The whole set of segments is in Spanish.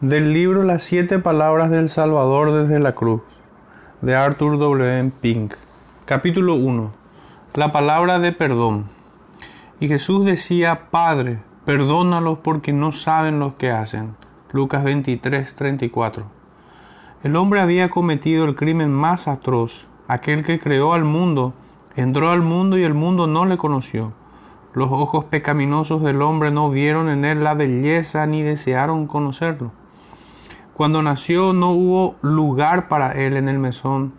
Del libro Las siete palabras del Salvador desde la cruz, de Arthur W. Pink. Capítulo 1. La palabra de perdón. Y Jesús decía, Padre, perdónalos porque no saben lo que hacen. Lucas 23, 34. El hombre había cometido el crimen más atroz, aquel que creó al mundo, entró al mundo y el mundo no le conoció. Los ojos pecaminosos del hombre no vieron en él la belleza ni desearon conocerlo. Cuando nació no hubo lugar para él en el mesón,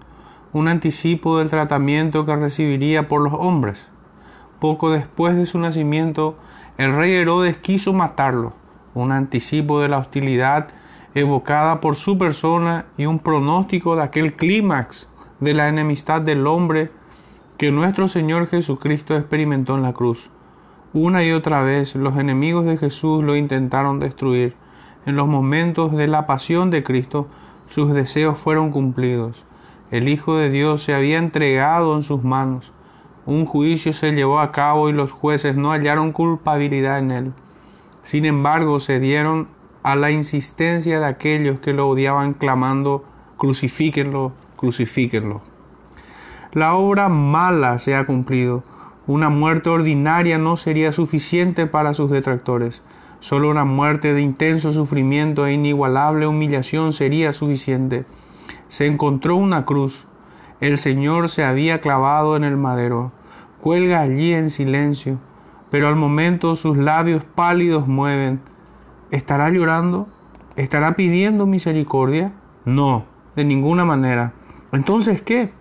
un anticipo del tratamiento que recibiría por los hombres. Poco después de su nacimiento, el rey Herodes quiso matarlo, un anticipo de la hostilidad evocada por su persona y un pronóstico de aquel clímax de la enemistad del hombre que nuestro Señor Jesucristo experimentó en la cruz. Una y otra vez los enemigos de Jesús lo intentaron destruir, en los momentos de la pasión de Cristo, sus deseos fueron cumplidos. El Hijo de Dios se había entregado en sus manos. Un juicio se llevó a cabo y los jueces no hallaron culpabilidad en él. Sin embargo, se dieron a la insistencia de aquellos que lo odiaban clamando, crucifíquenlo, crucifíquenlo. La obra mala se ha cumplido. Una muerte ordinaria no sería suficiente para sus detractores. Solo una muerte de intenso sufrimiento e inigualable humillación sería suficiente. Se encontró una cruz. El Señor se había clavado en el madero. Cuelga allí en silencio, pero al momento sus labios pálidos mueven. ¿Estará llorando? ¿Estará pidiendo misericordia? No, de ninguna manera. Entonces, ¿qué?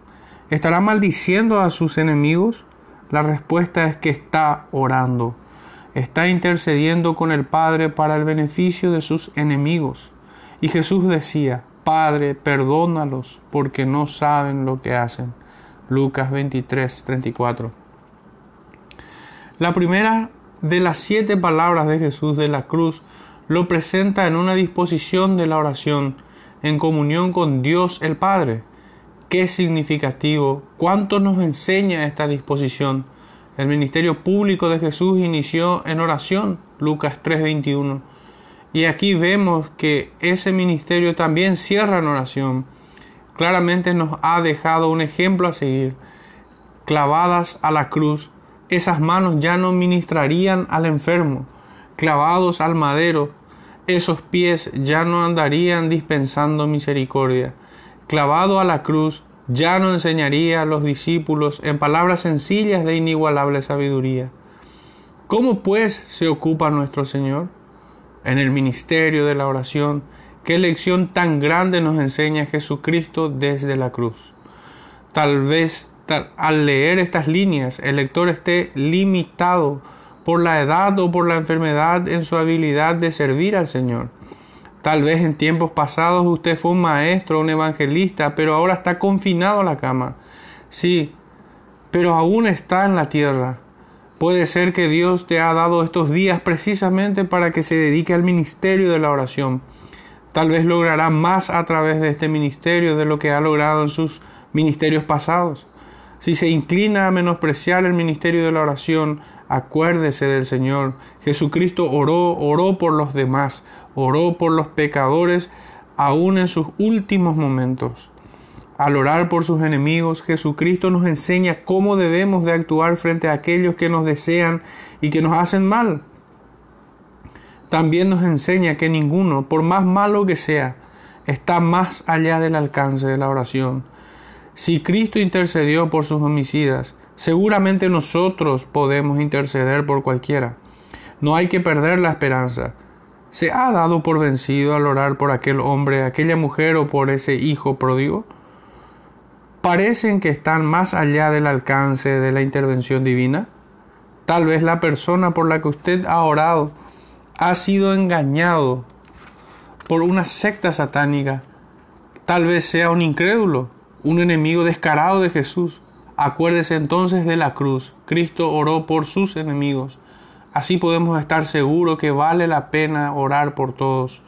¿Estará maldiciendo a sus enemigos? La respuesta es que está orando está intercediendo con el Padre para el beneficio de sus enemigos. Y Jesús decía, Padre, perdónalos porque no saben lo que hacen. Lucas 23, 34. La primera de las siete palabras de Jesús de la cruz lo presenta en una disposición de la oración en comunión con Dios el Padre. Qué significativo, cuánto nos enseña esta disposición el ministerio público de Jesús inició en oración, Lucas 3:21. Y aquí vemos que ese ministerio también cierra en oración. Claramente nos ha dejado un ejemplo a seguir. Clavadas a la cruz, esas manos ya no ministrarían al enfermo. Clavados al madero, esos pies ya no andarían dispensando misericordia. Clavado a la cruz, ya no enseñaría a los discípulos en palabras sencillas de inigualable sabiduría. ¿Cómo pues se ocupa nuestro Señor? En el ministerio de la oración, qué lección tan grande nos enseña Jesucristo desde la cruz. Tal vez al leer estas líneas el lector esté limitado por la edad o por la enfermedad en su habilidad de servir al Señor Tal vez en tiempos pasados usted fue un maestro, un evangelista, pero ahora está confinado a la cama. Sí, pero aún está en la tierra. Puede ser que Dios te ha dado estos días precisamente para que se dedique al ministerio de la oración. Tal vez logrará más a través de este ministerio de lo que ha logrado en sus ministerios pasados. Si se inclina a menospreciar el ministerio de la oración, acuérdese del Señor. Jesucristo oró, oró por los demás, oró por los pecadores aún en sus últimos momentos. Al orar por sus enemigos, Jesucristo nos enseña cómo debemos de actuar frente a aquellos que nos desean y que nos hacen mal. También nos enseña que ninguno, por más malo que sea, está más allá del alcance de la oración. Si Cristo intercedió por sus homicidas, seguramente nosotros podemos interceder por cualquiera. No hay que perder la esperanza se ha dado por vencido al orar por aquel hombre, aquella mujer o por ese hijo pródigo? ¿Parecen que están más allá del alcance de la intervención divina? Tal vez la persona por la que usted ha orado ha sido engañado por una secta satánica. Tal vez sea un incrédulo, un enemigo descarado de Jesús. Acuérdese entonces de la cruz. Cristo oró por sus enemigos. Así podemos estar seguros que vale la pena orar por todos.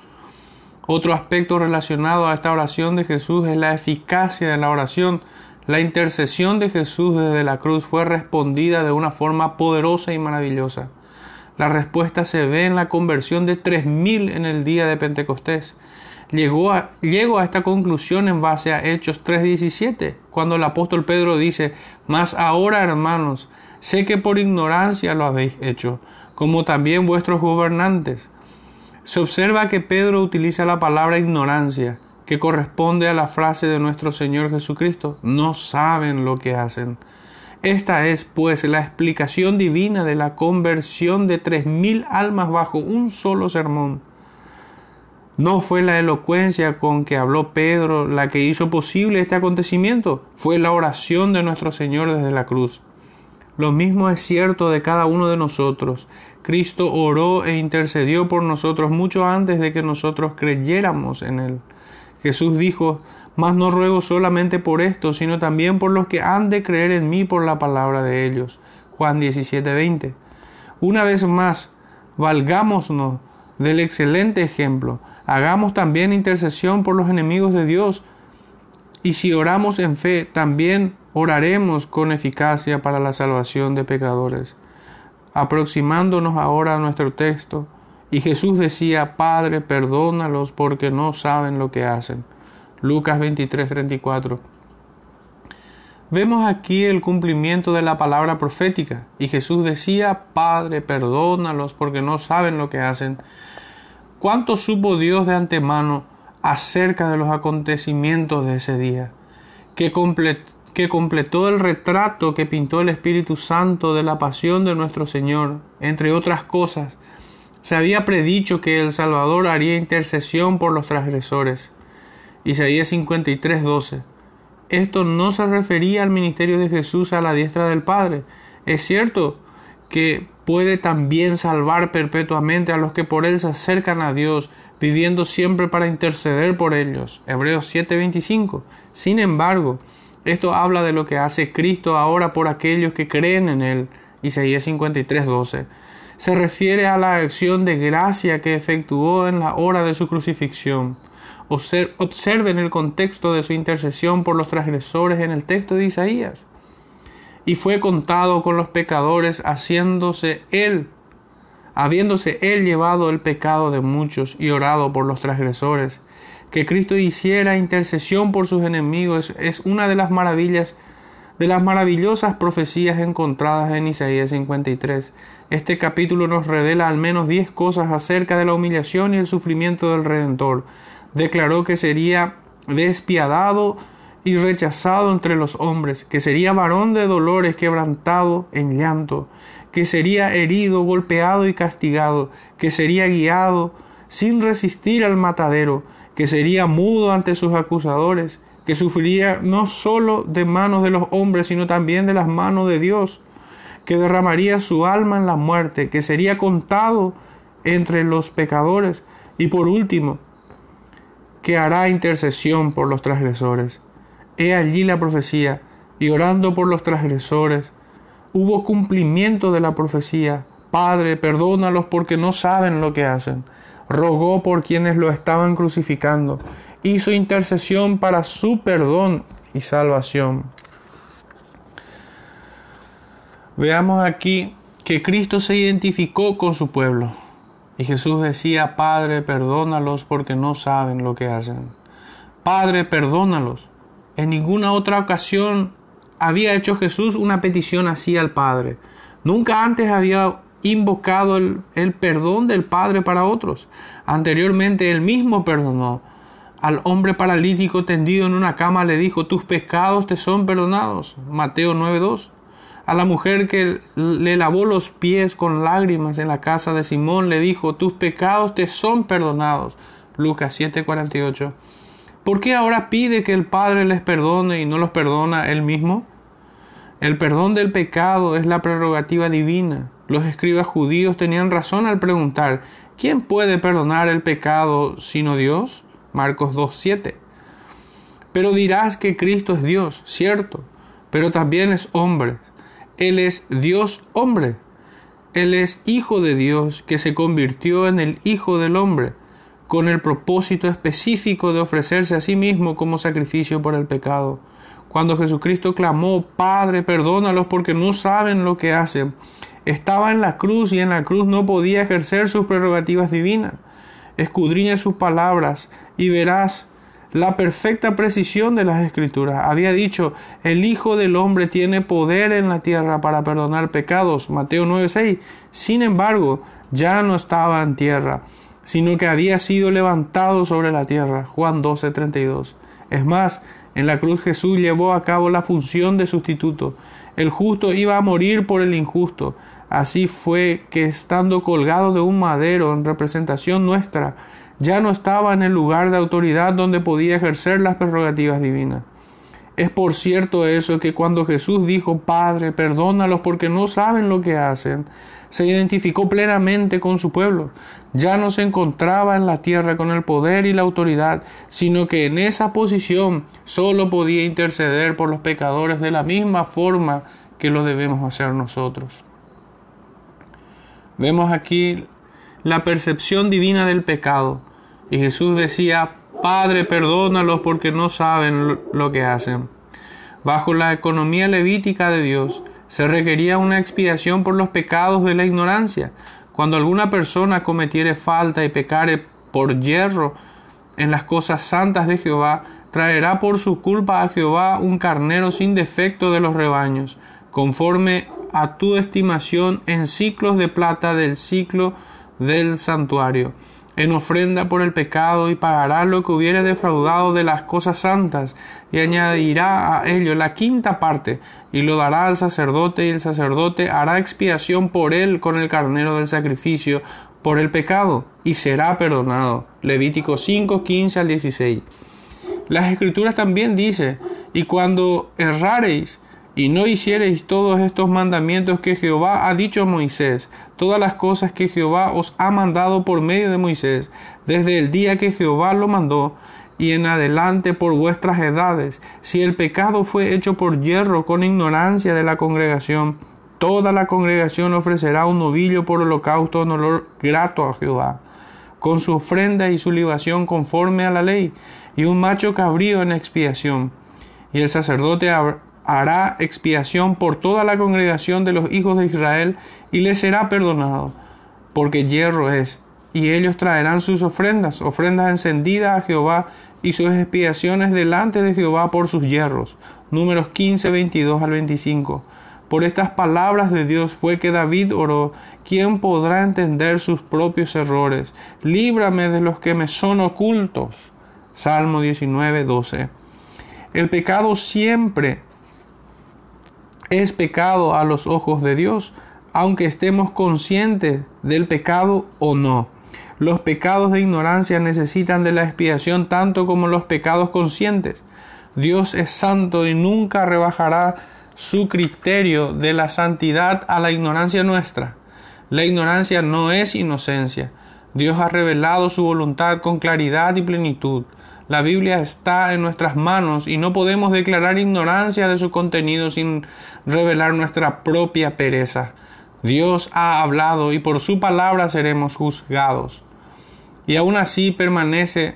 Otro aspecto relacionado a esta oración de Jesús es la eficacia de la oración. La intercesión de Jesús desde la cruz fue respondida de una forma poderosa y maravillosa. La respuesta se ve en la conversión de tres mil en el día de Pentecostés. Llegó a, llego a esta conclusión en base a Hechos 3:17, cuando el apóstol Pedro dice, Mas ahora, hermanos, sé que por ignorancia lo habéis hecho, como también vuestros gobernantes. Se observa que Pedro utiliza la palabra ignorancia, que corresponde a la frase de nuestro Señor Jesucristo, no saben lo que hacen. Esta es, pues, la explicación divina de la conversión de tres mil almas bajo un solo sermón. No fue la elocuencia con que habló Pedro la que hizo posible este acontecimiento, fue la oración de nuestro Señor desde la cruz. Lo mismo es cierto de cada uno de nosotros. Cristo oró e intercedió por nosotros mucho antes de que nosotros creyéramos en Él. Jesús dijo, Mas no ruego solamente por esto, sino también por los que han de creer en mí por la palabra de ellos. Juan 17:20. Una vez más, valgámonos del excelente ejemplo hagamos también intercesión por los enemigos de Dios. Y si oramos en fe, también oraremos con eficacia para la salvación de pecadores. Aproximándonos ahora a nuestro texto, y Jesús decía, Padre, perdónalos porque no saben lo que hacen. Lucas 23, 34. Vemos aquí el cumplimiento de la palabra profética, y Jesús decía, Padre, perdónalos porque no saben lo que hacen. ¿Cuánto supo Dios de antemano acerca de los acontecimientos de ese día? Que, completó el retrato que pintó el Espíritu Santo de la pasión de nuestro Señor, entre otras cosas. Se había predicho que el Salvador haría intercesión por los transgresores. Isaías 53, 12. Esto no se refería al ministerio de Jesús a la diestra del Padre. Es cierto que puede también salvar perpetuamente a los que por él se acercan a Dios, viviendo siempre para interceder por ellos. Hebreos 7:25. Sin embargo, esto habla de lo que hace Cristo ahora por aquellos que creen en él. Isaías 53:12. Se refiere a la acción de gracia que efectuó en la hora de su crucifixión. Observen el contexto de su intercesión por los transgresores en el texto de Isaías y fue contado con los pecadores, haciéndose él, habiéndose él llevado el pecado de muchos y orado por los transgresores. Que Cristo hiciera intercesión por sus enemigos es una de las maravillas, de las maravillosas profecías encontradas en Isaías 53. Este capítulo nos revela al menos diez cosas acerca de la humillación y el sufrimiento del Redentor. Declaró que sería despiadado y rechazado entre los hombres, que sería varón de dolores, quebrantado en llanto, que sería herido, golpeado y castigado, que sería guiado sin resistir al matadero, que sería mudo ante sus acusadores, que sufriría no sólo de manos de los hombres, sino también de las manos de Dios, que derramaría su alma en la muerte, que sería contado entre los pecadores, y por último, que hará intercesión por los transgresores. He allí la profecía, y orando por los transgresores, hubo cumplimiento de la profecía. Padre, perdónalos porque no saben lo que hacen. Rogó por quienes lo estaban crucificando. Hizo intercesión para su perdón y salvación. Veamos aquí que Cristo se identificó con su pueblo. Y Jesús decía, Padre, perdónalos porque no saben lo que hacen. Padre, perdónalos. En ninguna otra ocasión había hecho Jesús una petición así al Padre. Nunca antes había invocado el, perdón del Padre para otros. Anteriormente él mismo perdonó. Al hombre paralítico tendido en una cama le dijo, tus pecados te son perdonados. Mateo 9.2. A la mujer que le lavó los pies con lágrimas en la casa de Simón le dijo, tus pecados te son perdonados. Lucas 7.48. ¿Por qué ahora pide que el Padre les perdone y no los perdona él mismo? El perdón del pecado es la prerrogativa divina. Los escribas judíos tenían razón al preguntar, ¿quién puede perdonar el pecado sino Dios? Marcos 2.7. Pero dirás que Cristo es Dios, cierto, pero también es hombre. Él es Dios hombre. Él es Hijo de Dios que se convirtió en el Hijo del hombre con el propósito específico de ofrecerse a sí mismo como sacrificio por el pecado. Cuando Jesucristo clamó, Padre, perdónalos porque no saben lo que hacen, Estaba en la cruz y en la cruz no podía ejercer sus prerrogativas divinas. Escudriña sus palabras y verás la perfecta precisión de las escrituras. Había dicho, el Hijo del Hombre tiene poder en la tierra para perdonar pecados. Mateo 9:6. Sin embargo, ya no estaba en tierra, sino que había sido levantado sobre la tierra. Juan 12:32. Es más, en la cruz Jesús llevó a cabo la función de sustituto. El justo iba a morir por el injusto. Así fue que estando colgado de un madero en representación nuestra, ya no estaba en el lugar de autoridad donde podía ejercer las prerrogativas divinas. Es por cierto eso que cuando Jesús dijo, Padre, perdónalos porque no saben lo que hacen, se identificó plenamente con su pueblo. Ya no se encontraba en la tierra con el poder y la autoridad, sino que en esa posición solo podía interceder por los pecadores de la misma forma que lo debemos hacer nosotros. Vemos aquí la percepción divina del pecado. Y Jesús decía, Padre, perdónalos porque no saben lo que hacen. Bajo la economía levítica de Dios, se requería una expiación por los pecados de la ignorancia. Cuando alguna persona cometiere falta y pecare por hierro en las cosas santas de Jehová, traerá por su culpa a Jehová un carnero sin defecto de los rebaños, conforme a tu estimación en ciclos de plata del ciclo del santuario en ofrenda por el pecado y pagará lo que hubiere defraudado de las cosas santas y añadirá a ello la quinta parte y lo dará al sacerdote y el sacerdote hará expiación por él con el carnero del sacrificio por el pecado y será perdonado. Levítico 5, 15 al 16. Las escrituras también dice, y cuando errareis y no hiciereis todos estos mandamientos que Jehová ha dicho a Moisés, todas las cosas que Jehová os ha mandado por medio de Moisés, desde el día que Jehová lo mandó, y en adelante por vuestras edades, si el pecado fue hecho por hierro con ignorancia de la congregación, toda la congregación ofrecerá un novillo por holocausto en olor grato a Jehová, con su ofrenda y su libación conforme a la ley, y un macho cabrío en expiación. Y el sacerdote hará expiación por toda la congregación de los hijos de Israel y les será perdonado, porque hierro es. Y ellos traerán sus ofrendas, ofrendas encendidas a Jehová y sus expiaciones delante de Jehová por sus hierros. Números 15, 22 al 25. Por estas palabras de Dios fue que David oró, ¿quién podrá entender sus propios errores? Líbrame de los que me son ocultos. Salmo 19, 12. El pecado siempre es pecado a los ojos de Dios, aunque estemos conscientes del pecado o no. Los pecados de ignorancia necesitan de la expiación tanto como los pecados conscientes. Dios es santo y nunca rebajará su criterio de la santidad a la ignorancia nuestra. La ignorancia no es inocencia. Dios ha revelado su voluntad con claridad y plenitud. La Biblia está en nuestras manos y no podemos declarar ignorancia de su contenido sin revelar nuestra propia pereza. Dios ha hablado y por su palabra seremos juzgados. Y aún así permanece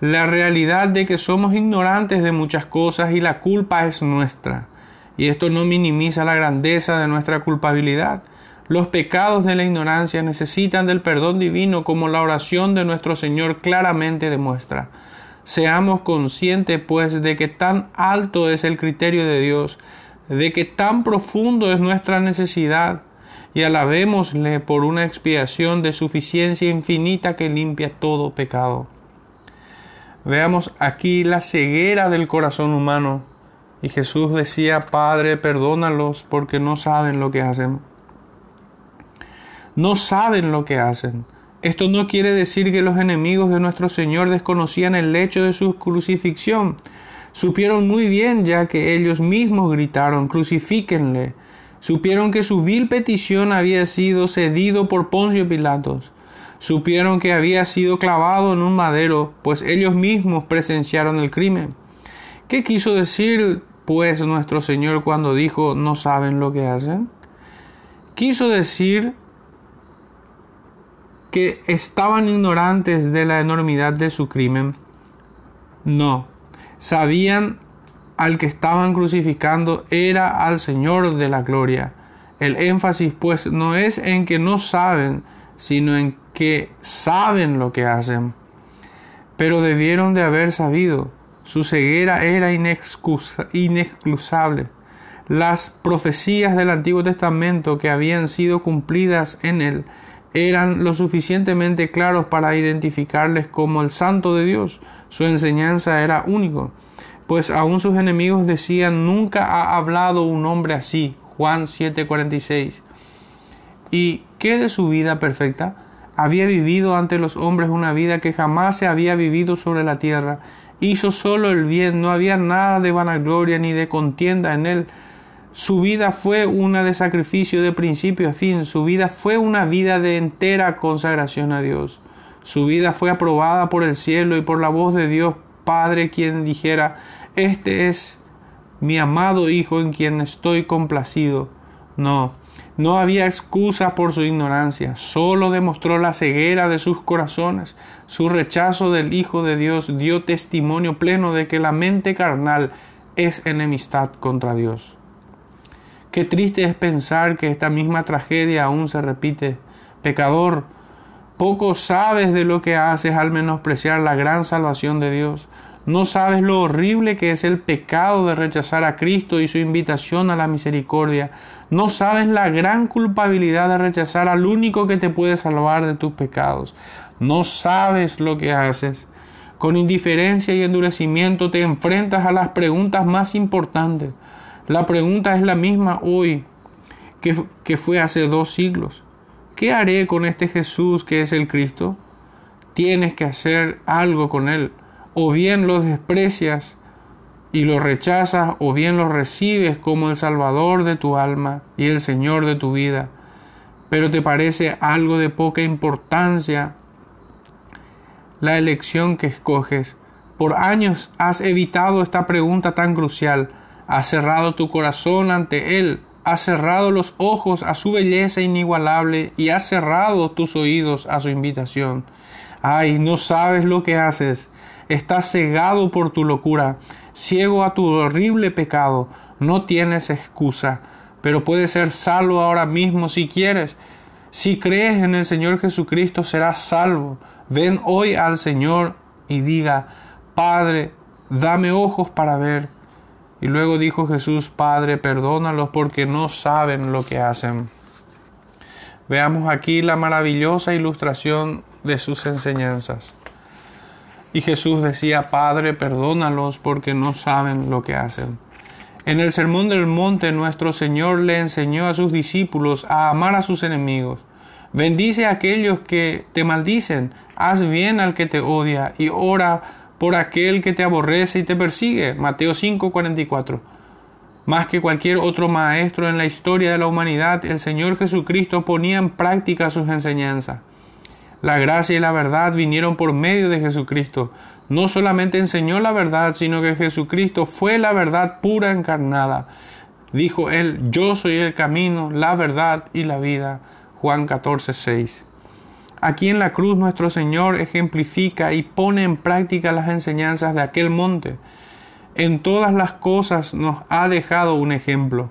la realidad de que somos ignorantes de muchas cosas y la culpa es nuestra. Y esto no minimiza la grandeza de nuestra culpabilidad. Los pecados de la ignorancia necesitan del perdón divino como la oración de nuestro Señor claramente demuestra. Seamos conscientes, pues, de que tan alto es el criterio de Dios, de que tan profundo es nuestra necesidad, y alabémosle por una expiación de suficiencia infinita que limpia todo pecado. Veamos aquí la ceguera del corazón humano. Y Jesús decía, Padre, perdónalos porque no saben lo que hacen. No saben lo que hacen. Esto no quiere decir que los enemigos de nuestro Señor desconocían el hecho de su crucifixión. Supieron muy bien ya que ellos mismos gritaron, crucifíquenle. Supieron que su vil petición había sido cedido por Poncio Pilatos. Supieron que había sido clavado en un madero, pues ellos mismos presenciaron el crimen. ¿Qué quiso decir, pues, nuestro Señor cuando dijo no saben lo que hacen? Quiso decir que estaban ignorantes de la enormidad de su crimen. No, sabían al que estaban crucificando era al Señor de la gloria. El énfasis pues no es en que no saben, sino en que saben lo que hacen. Pero debieron de haber sabido. Su ceguera era inexcusable. Las profecías del Antiguo Testamento que habían sido cumplidas en él eran lo suficientemente claros para identificarles como el santo de Dios. Su enseñanza era único, pues aún sus enemigos decían nunca ha hablado un hombre así. Juan 7:46. ¿Y qué de su vida perfecta? Había vivido ante los hombres una vida que jamás se había vivido sobre la tierra. Hizo solo el bien, no había nada de vanagloria ni de contienda en él su vida fue una de sacrificio de principio a fin. Su vida fue una vida de entera consagración a Dios. Su vida fue aprobada por el cielo y por la voz de Dios Padre, quien dijera, Este es mi amado Hijo en quien estoy complacido. No, no había excusa por su ignorancia, solo demostró la ceguera de sus corazones. Su rechazo del Hijo de Dios dio testimonio pleno de que la mente carnal es enemistad contra Dios. Qué triste es pensar que esta misma tragedia aún se repite. Pecador, poco sabes de lo que haces al menospreciar la gran salvación de Dios. No sabes lo horrible que es el pecado de rechazar a Cristo y su invitación a la misericordia. No sabes la gran culpabilidad de rechazar al único que te puede salvar de tus pecados. No sabes lo que haces. Con indiferencia y endurecimiento te enfrentas a las preguntas más importantes. La pregunta es la misma hoy que, que fue hace dos siglos. ¿Qué haré con este Jesús que es el Cristo? Tienes que hacer algo con él. O bien lo desprecias y lo rechazas, o bien lo recibes como el Salvador de tu alma y el Señor de tu vida. Pero te parece algo de poca importancia la elección que escoges. Por años has evitado esta pregunta tan crucial. Has cerrado tu corazón ante Él, has cerrado los ojos a su belleza inigualable y has cerrado tus oídos a su invitación. Ay, no sabes lo que haces. Estás cegado por tu locura, ciego a tu horrible pecado. No tienes excusa, pero puedes ser salvo ahora mismo si quieres. Si crees en el Señor Jesucristo serás salvo. Ven hoy al Señor y diga, Padre, dame ojos para ver y luego dijo Jesús, Padre, perdónalos porque no saben lo que hacen. Veamos aquí la maravillosa ilustración de sus enseñanzas. Y Jesús decía, Padre, perdónalos porque no saben lo que hacen. En el Sermón del Monte nuestro Señor le enseñó a sus discípulos a amar a sus enemigos. Bendice a aquellos que te maldicen, haz bien al que te odia y ora por aquel que te aborrece y te persigue. Mateo 5:44. Más que cualquier otro maestro en la historia de la humanidad, el Señor Jesucristo ponía en práctica sus enseñanzas. La gracia y la verdad vinieron por medio de Jesucristo. No solamente enseñó la verdad, sino que Jesucristo fue la verdad pura encarnada. Dijo él, yo soy el camino, la verdad y la vida. Juan 14:6. Aquí en la cruz nuestro Señor ejemplifica y pone en práctica las enseñanzas de aquel monte. En todas las cosas nos ha dejado un ejemplo.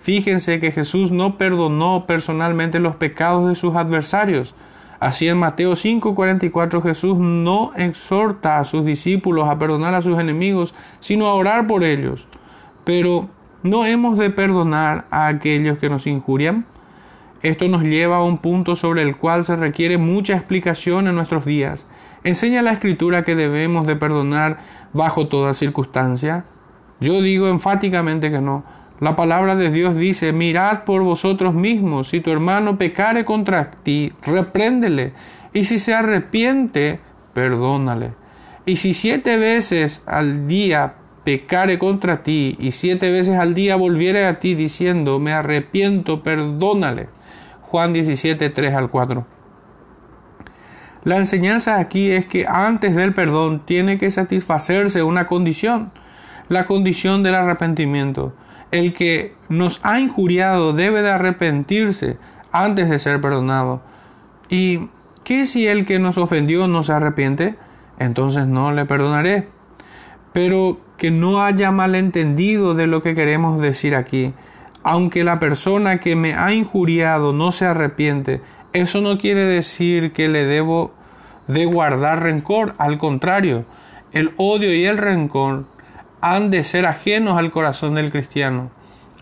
Fíjense que Jesús no perdonó personalmente los pecados de sus adversarios. Así en Mateo 5:44 Jesús no exhorta a sus discípulos a perdonar a sus enemigos, sino a orar por ellos. Pero ¿no hemos de perdonar a aquellos que nos injurian? Esto nos lleva a un punto sobre el cual se requiere mucha explicación en nuestros días. ¿Enseña la Escritura que debemos de perdonar bajo toda circunstancia? Yo digo enfáticamente que no. La palabra de Dios dice, mirad por vosotros mismos, si tu hermano pecare contra ti, repréndele, y si se arrepiente, perdónale. Y si siete veces al día pecare contra ti, y siete veces al día volviere a ti diciendo, me arrepiento, perdónale. Juan 17, 3 al 4. La enseñanza aquí es que antes del perdón tiene que satisfacerse una condición, la condición del arrepentimiento. El que nos ha injuriado debe de arrepentirse antes de ser perdonado. ¿Y qué si el que nos ofendió no se arrepiente? Entonces no le perdonaré. Pero que no haya malentendido de lo que queremos decir aquí aunque la persona que me ha injuriado no se arrepiente, eso no quiere decir que le debo de guardar rencor, al contrario, el odio y el rencor han de ser ajenos al corazón del cristiano.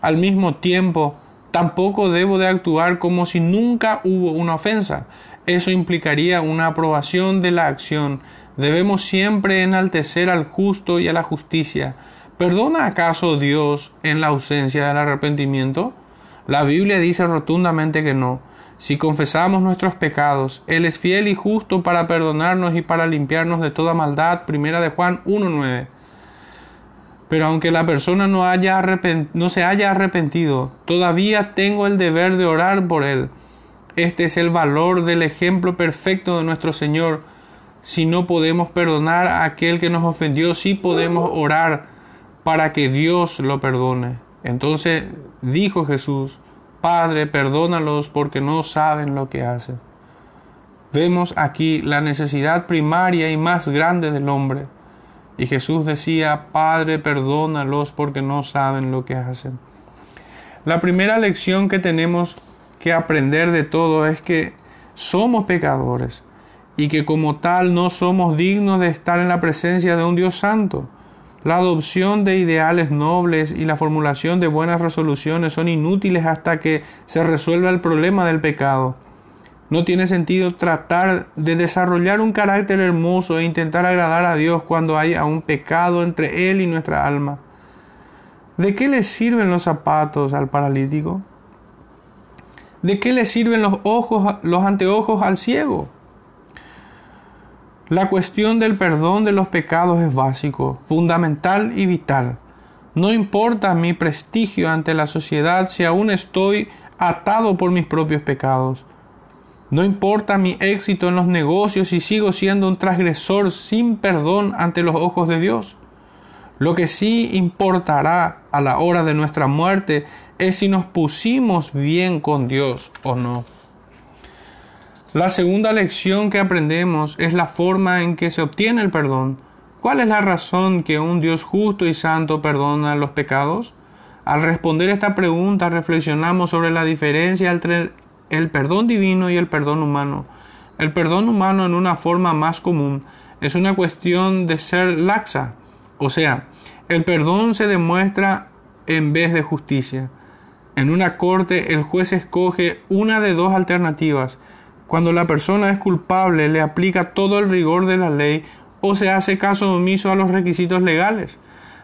Al mismo tiempo, tampoco debo de actuar como si nunca hubo una ofensa. Eso implicaría una aprobación de la acción. Debemos siempre enaltecer al justo y a la justicia. ¿Perdona acaso Dios en la ausencia del arrepentimiento? La Biblia dice rotundamente que no. Si confesamos nuestros pecados, Él es fiel y justo para perdonarnos y para limpiarnos de toda maldad. Primera de Juan 1.9. Pero aunque la persona no, haya no se haya arrepentido, todavía tengo el deber de orar por él. Este es el valor del ejemplo perfecto de nuestro Señor. Si no podemos perdonar a aquel que nos ofendió, sí podemos orar para que Dios lo perdone. Entonces dijo Jesús, Padre, perdónalos porque no saben lo que hacen. Vemos aquí la necesidad primaria y más grande del hombre. Y Jesús decía, Padre, perdónalos porque no saben lo que hacen. La primera lección que tenemos que aprender de todo es que somos pecadores y que como tal no somos dignos de estar en la presencia de un Dios santo. La adopción de ideales nobles y la formulación de buenas resoluciones son inútiles hasta que se resuelva el problema del pecado. No tiene sentido tratar de desarrollar un carácter hermoso e intentar agradar a Dios cuando hay un pecado entre Él y nuestra alma. ¿De qué le sirven los zapatos al paralítico? ¿De qué le sirven los ojos, los anteojos al ciego? La cuestión del perdón de los pecados es básico, fundamental y vital. No importa mi prestigio ante la sociedad si aún estoy atado por mis propios pecados. No importa mi éxito en los negocios si sigo siendo un transgresor sin perdón ante los ojos de Dios. Lo que sí importará a la hora de nuestra muerte es si nos pusimos bien con Dios o no. La segunda lección que aprendemos es la forma en que se obtiene el perdón. ¿Cuál es la razón que un Dios justo y santo perdona los pecados? Al responder esta pregunta reflexionamos sobre la diferencia entre el perdón divino y el perdón humano. El perdón humano en una forma más común es una cuestión de ser laxa, o sea, el perdón se demuestra en vez de justicia. En una corte el juez escoge una de dos alternativas cuando la persona es culpable, le aplica todo el rigor de la ley o se hace caso omiso a los requisitos legales.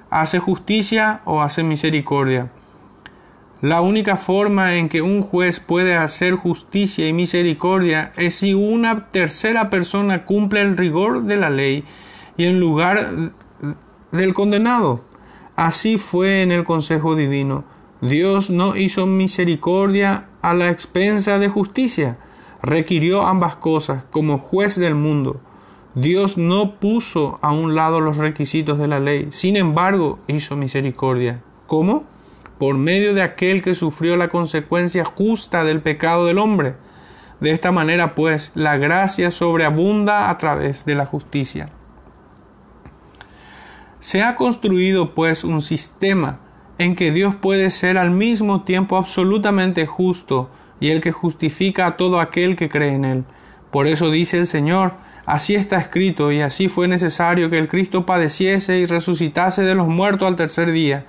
Hace justicia o hace misericordia. La única forma en que un juez puede hacer justicia y misericordia es si una tercera persona cumple el rigor de la ley y en lugar del condenado. Así fue en el Consejo Divino. Dios no hizo misericordia a la expensa de justicia requirió ambas cosas como juez del mundo. Dios no puso a un lado los requisitos de la ley, sin embargo hizo misericordia. ¿Cómo? Por medio de aquel que sufrió la consecuencia justa del pecado del hombre. De esta manera, pues, la gracia sobreabunda a través de la justicia. Se ha construido, pues, un sistema en que Dios puede ser al mismo tiempo absolutamente justo y el que justifica a todo aquel que cree en él. Por eso dice el Señor, así está escrito, y así fue necesario que el Cristo padeciese y resucitase de los muertos al tercer día,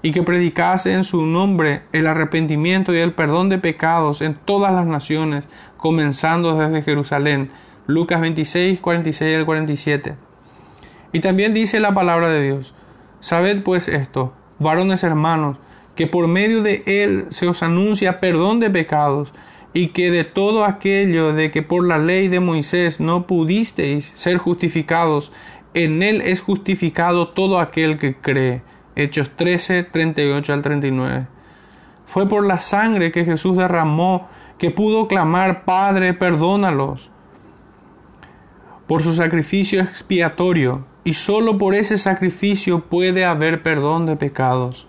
y que predicase en su nombre el arrepentimiento y el perdón de pecados en todas las naciones, comenzando desde Jerusalén. Lucas 26, 46 al 47. Y también dice la palabra de Dios, Sabed pues esto, varones hermanos, que por medio de él se os anuncia perdón de pecados, y que de todo aquello de que por la ley de Moisés no pudisteis ser justificados, en él es justificado todo aquel que cree. Hechos 13, 38 al 39. Fue por la sangre que Jesús derramó que pudo clamar, Padre, perdónalos. Por su sacrificio expiatorio, y sólo por ese sacrificio puede haber perdón de pecados.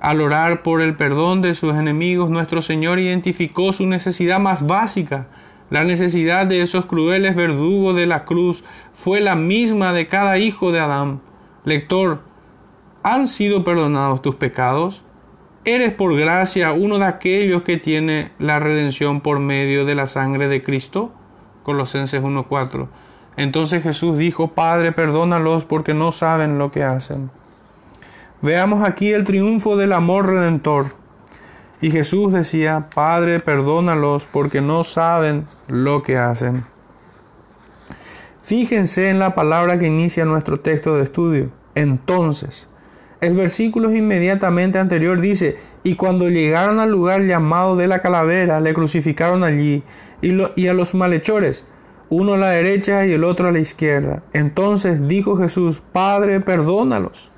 Al orar por el perdón de sus enemigos, nuestro Señor identificó su necesidad más básica. La necesidad de esos crueles verdugos de la cruz fue la misma de cada hijo de Adán. Lector, ¿han sido perdonados tus pecados? eres por gracia uno de aquellos que tiene la redención por medio de la sangre de Cristo. Colosenses 1.4. Entonces Jesús dijo, Padre, perdónalos porque no saben lo que hacen. Veamos aquí el triunfo del amor redentor. Y Jesús decía, Padre, perdónalos porque no saben lo que hacen. Fíjense en la palabra que inicia nuestro texto de estudio. Entonces, el versículo inmediatamente anterior dice, y cuando llegaron al lugar llamado de la calavera, le crucificaron allí, y, y a los malhechores, uno a la derecha y el otro a la izquierda. Entonces dijo Jesús, Padre, perdónalos.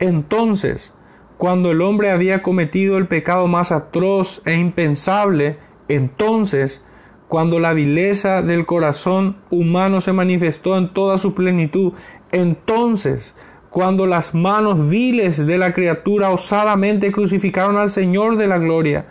Entonces, cuando el hombre había cometido el pecado más atroz e impensable, entonces, cuando la vileza del corazón humano se manifestó en toda su plenitud, entonces, cuando las manos viles de la criatura osadamente crucificaron al Señor de la gloria,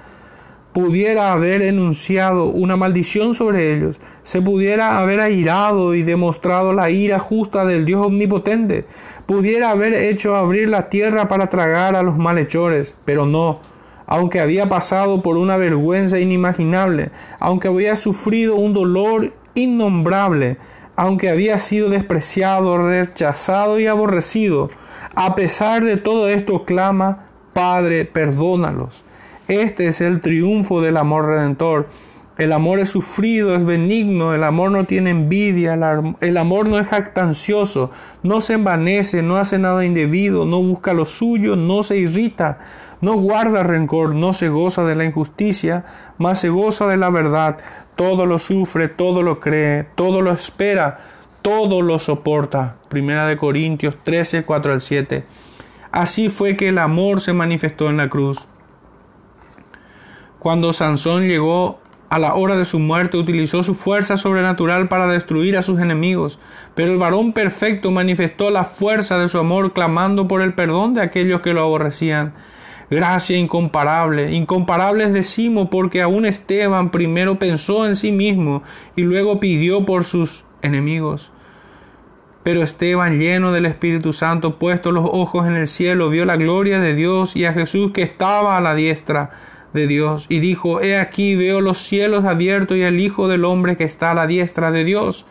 pudiera haber enunciado una maldición sobre ellos, se pudiera haber airado y demostrado la ira justa del Dios omnipotente, pudiera haber hecho abrir la tierra para tragar a los malhechores, pero no, aunque había pasado por una vergüenza inimaginable, aunque había sufrido un dolor innombrable, aunque había sido despreciado, rechazado y aborrecido, a pesar de todo esto clama, Padre, perdónalos este es el triunfo del amor redentor. El amor es sufrido, es benigno, el amor no tiene envidia, el amor no es jactancioso, no se envanece, no hace nada indebido, no busca lo suyo, no se irrita, no guarda rencor, no se goza de la injusticia, mas se goza de la verdad, todo lo sufre, todo lo cree, todo lo espera, todo lo soporta. Primera de Corintios 13, 4 al 7. Así fue que el amor se manifestó en la cruz. Cuando Sansón llegó a la hora de su muerte, utilizó su fuerza sobrenatural para destruir a sus enemigos, pero el varón perfecto manifestó la fuerza de su amor clamando por el perdón de aquellos que lo aborrecían. Gracia incomparable, incomparables decimos porque aún Esteban primero pensó en sí mismo y luego pidió por sus enemigos. Pero Esteban, lleno del Espíritu Santo, puesto los ojos en el cielo, vio la gloria de Dios y a Jesús que estaba a la diestra de Dios. Y dijo, He aquí veo los cielos abiertos y el Hijo del Hombre que está a la diestra de Dios.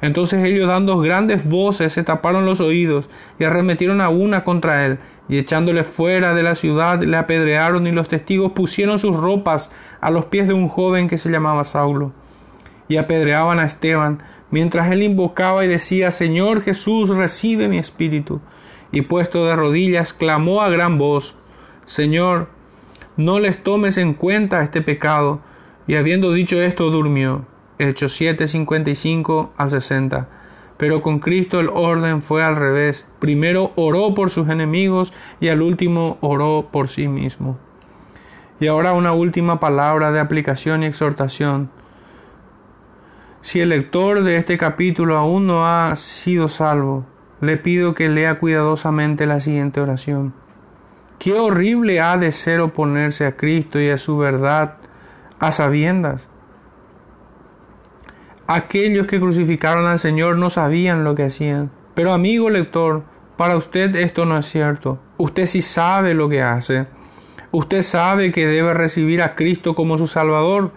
Entonces ellos dando grandes voces se taparon los oídos y arremetieron a una contra él. Y echándole fuera de la ciudad le apedrearon y los testigos pusieron sus ropas a los pies de un joven que se llamaba Saulo. Y apedreaban a Esteban mientras él invocaba y decía Señor Jesús recibe mi espíritu y puesto de rodillas clamó a gran voz Señor no les tomes en cuenta este pecado. Y habiendo dicho esto, durmió. Hechos 7, 55 al 60. Pero con Cristo el orden fue al revés. Primero oró por sus enemigos y al último oró por sí mismo. Y ahora una última palabra de aplicación y exhortación. Si el lector de este capítulo aún no ha sido salvo, le pido que lea cuidadosamente la siguiente oración. Qué horrible ha de ser oponerse a Cristo y a su verdad a sabiendas. Aquellos que crucificaron al Señor no sabían lo que hacían. Pero amigo lector, para usted esto no es cierto. Usted sí sabe lo que hace. Usted sabe que debe recibir a Cristo como su Salvador.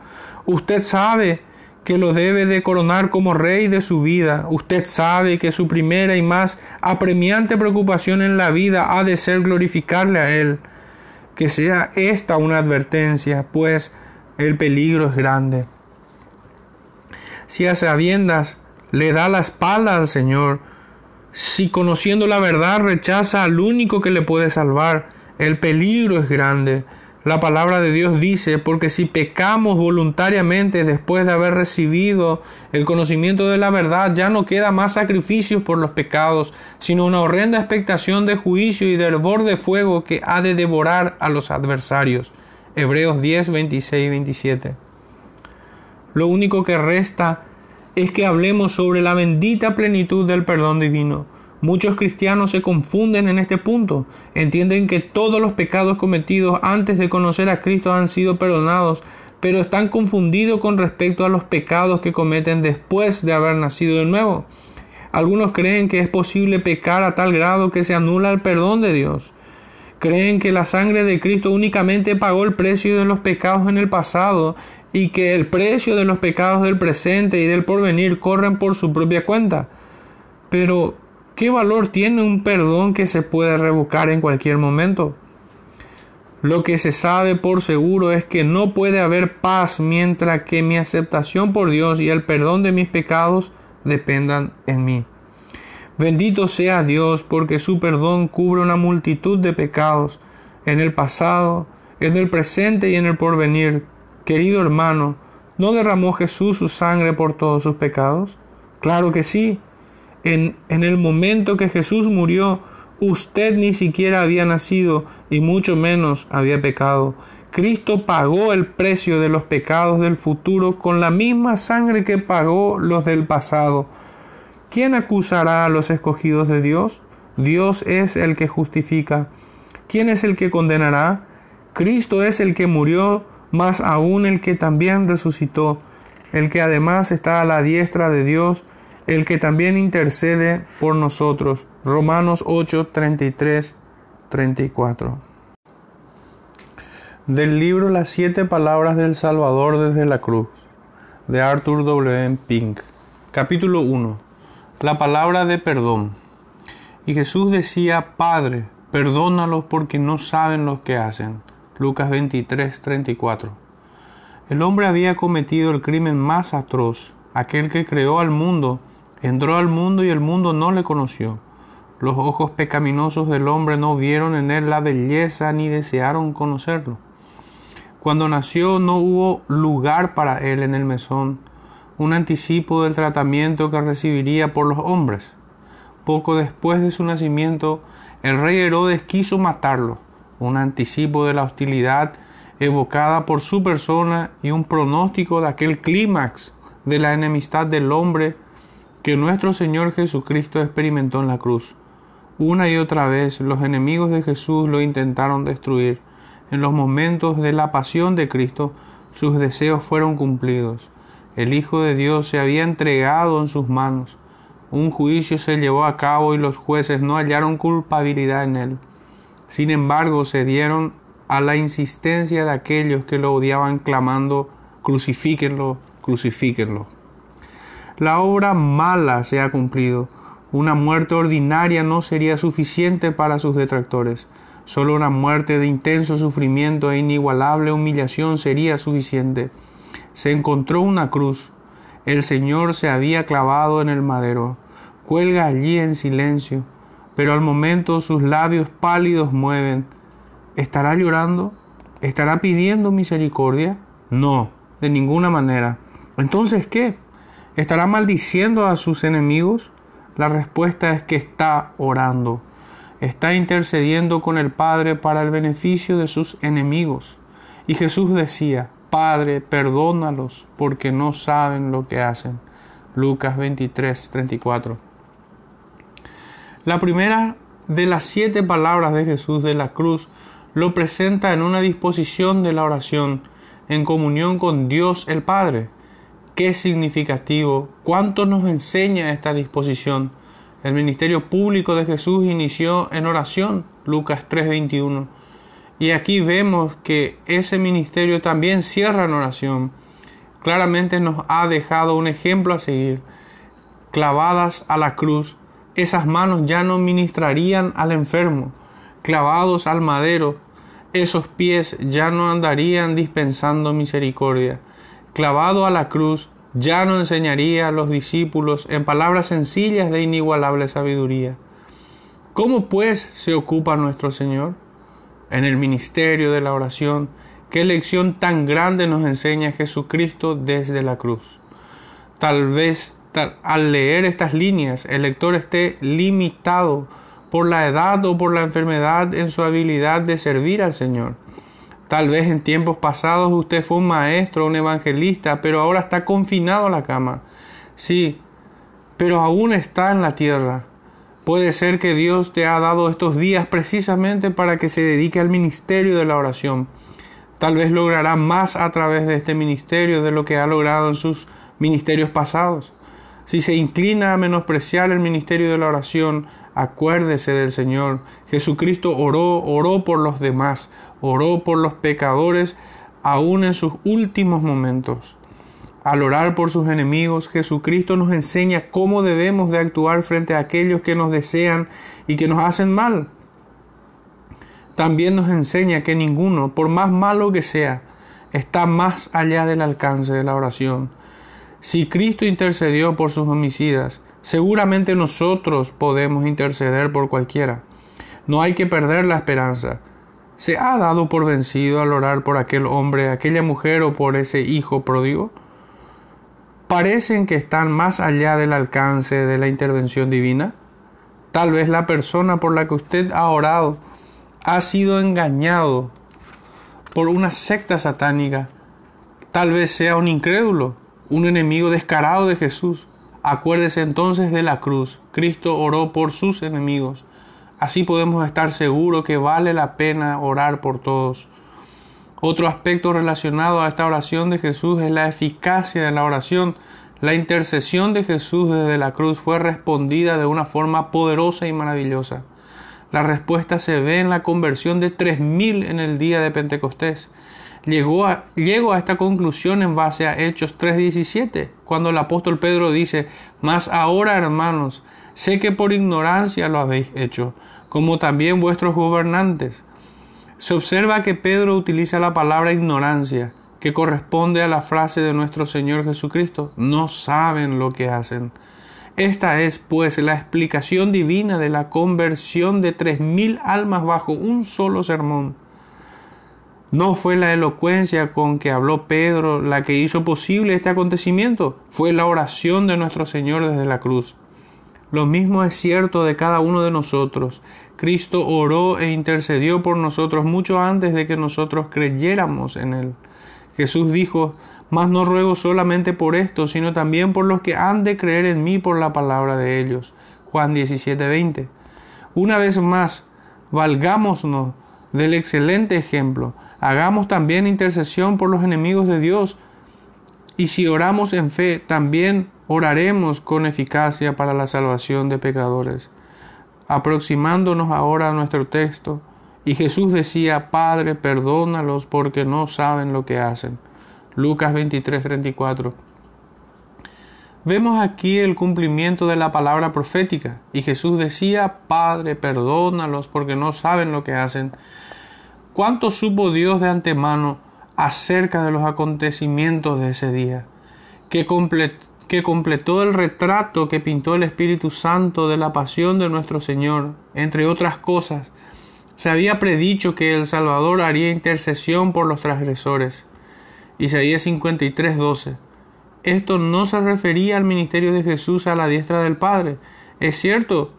Usted sabe que lo debe de coronar como rey de su vida. Usted sabe que su primera y más apremiante preocupación en la vida ha de ser glorificarle a Él. Que sea esta una advertencia, pues el peligro es grande. Si a sabiendas le da la espalda al Señor, si conociendo la verdad rechaza al único que le puede salvar, el peligro es grande. La palabra de Dios dice, porque si pecamos voluntariamente después de haber recibido el conocimiento de la verdad, ya no queda más sacrificios por los pecados, sino una horrenda expectación de juicio y de hervor de fuego que ha de devorar a los adversarios. Hebreos 10, 26 y 27. Lo único que resta es que hablemos sobre la bendita plenitud del perdón divino Muchos cristianos se confunden en este punto, entienden que todos los pecados cometidos antes de conocer a Cristo han sido perdonados, pero están confundidos con respecto a los pecados que cometen después de haber nacido de nuevo. Algunos creen que es posible pecar a tal grado que se anula el perdón de Dios, Creen que la sangre de Cristo únicamente pagó el precio de los pecados en el pasado y que el precio de los pecados del presente y del porvenir corren por su propia cuenta. Pero, ¿qué valor tiene un perdón que se puede revocar en cualquier momento? Lo que se sabe por seguro es que no puede haber paz mientras que mi aceptación por Dios y el perdón de mis pecados dependan en mí. Bendito sea Dios porque su perdón cubre una multitud de pecados en el pasado, en el presente y en el porvenir. Querido hermano, ¿no derramó Jesús su sangre por todos sus pecados? Claro que sí. En, el momento que Jesús murió, usted ni siquiera había nacido y mucho menos había pecado. Cristo pagó el precio de los pecados del futuro con la misma sangre que pagó los del pasado. ¿Quién acusará a los escogidos de Dios? Dios es el que justifica. ¿Quién es el que condenará? Cristo es el que murió, más aún el que también resucitó, el que además está a la diestra de Dios, el que también intercede por nosotros. Romanos 8, 33, 34. Del libro Las siete palabras del Salvador desde la cruz, de Arthur W. Pink. Capítulo 1. La palabra de perdón. Y Jesús decía, Padre, perdónalos porque no saben lo que hacen. Lucas 23, 34. El hombre había cometido el crimen más atroz, aquel que creó al mundo, entró al mundo y el mundo no le conoció. Los ojos pecaminosos del hombre no vieron en él la belleza ni desearon conocerlo. Cuando nació no hubo lugar para él en el mesón, un anticipo del tratamiento que recibiría por los hombres. Poco después de su nacimiento, el rey Herodes quiso matarlo, un anticipo de la hostilidad evocada por su persona y un pronóstico de aquel clímax de la enemistad del hombre que nuestro Señor Jesucristo experimentó en la cruz. Una y otra vez los enemigos de Jesús lo intentaron destruir. En los momentos de la pasión de Cristo, sus deseos fueron cumplidos. El Hijo de Dios se había entregado en sus manos. Un juicio se llevó a cabo y los jueces no hallaron culpabilidad en él. Sin embargo, se dieron a la insistencia de aquellos que lo odiaban clamando, crucifíquenlo, crucifíquenlo. La obra mala se ha cumplido. Una muerte ordinaria no sería suficiente para sus detractores. Solo una muerte de intenso sufrimiento e inigualable humillación sería suficiente. Se encontró una cruz. El Señor se había clavado en el madero. Cuelga allí en silencio, pero al momento sus labios pálidos mueven. ¿Estará llorando? ¿Estará pidiendo misericordia? No, de ninguna manera. Entonces, ¿qué? ¿Estará maldiciendo a sus enemigos? La respuesta es que está orando, está intercediendo con el Padre para el beneficio de sus enemigos. Y Jesús decía, Padre, perdónalos porque no saben lo que hacen. Lucas 23, 34. La primera de las siete palabras de Jesús de la cruz lo presenta en una disposición de la oración en comunión con Dios el Padre. Qué significativo, cuánto nos enseña esta disposición. El ministerio público de Jesús inició en oración, Lucas 3:21. Y aquí vemos que ese ministerio también cierra en oración. Claramente nos ha dejado un ejemplo a seguir. Clavadas a la cruz, esas manos ya no ministrarían al enfermo. Clavados al madero, esos pies ya no andarían dispensando misericordia clavado a la cruz, ya no enseñaría a los discípulos en palabras sencillas de inigualable sabiduría. ¿Cómo pues se ocupa nuestro Señor? En el ministerio de la oración, qué lección tan grande nos enseña Jesucristo desde la cruz. Tal vez al leer estas líneas el lector esté limitado por la edad o por la enfermedad en su habilidad de servir al Señor Tal vez en tiempos pasados usted fue un maestro, un evangelista, pero ahora está confinado a la cama. Sí, pero aún está en la tierra. Puede ser que Dios te ha dado estos días precisamente para que se dedique al ministerio de la oración. Tal vez logrará más a través de este ministerio de lo que ha logrado en sus ministerios pasados. Si se inclina a menospreciar el ministerio de la oración, Acuérdese del Señor. Jesucristo oró, oró por los demás, oró por los pecadores aún en sus últimos momentos. Al orar por sus enemigos, Jesucristo nos enseña cómo debemos de actuar frente a aquellos que nos desean y que nos hacen mal. También nos enseña que ninguno, por más malo que sea, está más allá del alcance de la oración. Si Cristo intercedió por sus homicidas, seguramente nosotros podemos interceder por cualquiera. No hay que perder la esperanza. ¿Se ha dado por vencido al orar por aquel hombre, aquella mujer o por ese hijo pródigo? parecen que están más allá del alcance de la intervención divina? Tal vez la persona por la que usted ha orado ha sido engañado por una secta satánica. Tal vez sea un incrédulo, un enemigo descarado de Jesús. Acuérdese entonces de la cruz. Cristo oró por sus enemigos. Así podemos estar seguros que vale la pena orar por todos. Otro aspecto relacionado a esta oración de Jesús es la eficacia de la oración. La intercesión de Jesús desde la cruz fue respondida de una forma poderosa y maravillosa. La respuesta se ve en la conversión de tres mil en el día de Pentecostés. Llegó a, llego a esta conclusión en base a Hechos 3:17, cuando el apóstol Pedro dice, Mas ahora, hermanos, sé que por ignorancia lo habéis hecho, como también vuestros gobernantes se observa que Pedro utiliza la palabra ignorancia, que corresponde a la frase de nuestro Señor Jesucristo, no saben lo que hacen. Esta es, pues, la explicación divina de la conversión de tres mil almas bajo un solo sermón. No fue la elocuencia con que habló Pedro la que hizo posible este acontecimiento, fue la oración de nuestro Señor desde la cruz. Lo mismo es cierto de cada uno de nosotros. Cristo oró e intercedió por nosotros mucho antes de que nosotros creyéramos en Él. Jesús dijo, Mas no ruego solamente por esto, sino también por los que han de creer en mí por la palabra de ellos. Juan 17:20. Una vez más, valgámonos del excelente ejemplo. Hagamos también intercesión por los enemigos de Dios. Y si oramos en fe, también oraremos con eficacia para la salvación de pecadores. Aproximándonos ahora a nuestro texto, y Jesús decía, Padre, perdónalos porque no saben lo que hacen. Lucas 23, 34. Vemos aquí el cumplimiento de la palabra profética, y Jesús decía, Padre, perdónalos porque no saben lo que hacen. ¿Cuánto supo Dios de antemano acerca de los acontecimientos de ese día? Que, que completó el retrato que pintó el Espíritu Santo de la pasión de nuestro Señor, entre otras cosas, se había predicho que el Salvador haría intercesión por los transgresores. Isaías 53, 12. Esto no se refería al ministerio de Jesús a la diestra del Padre. Es cierto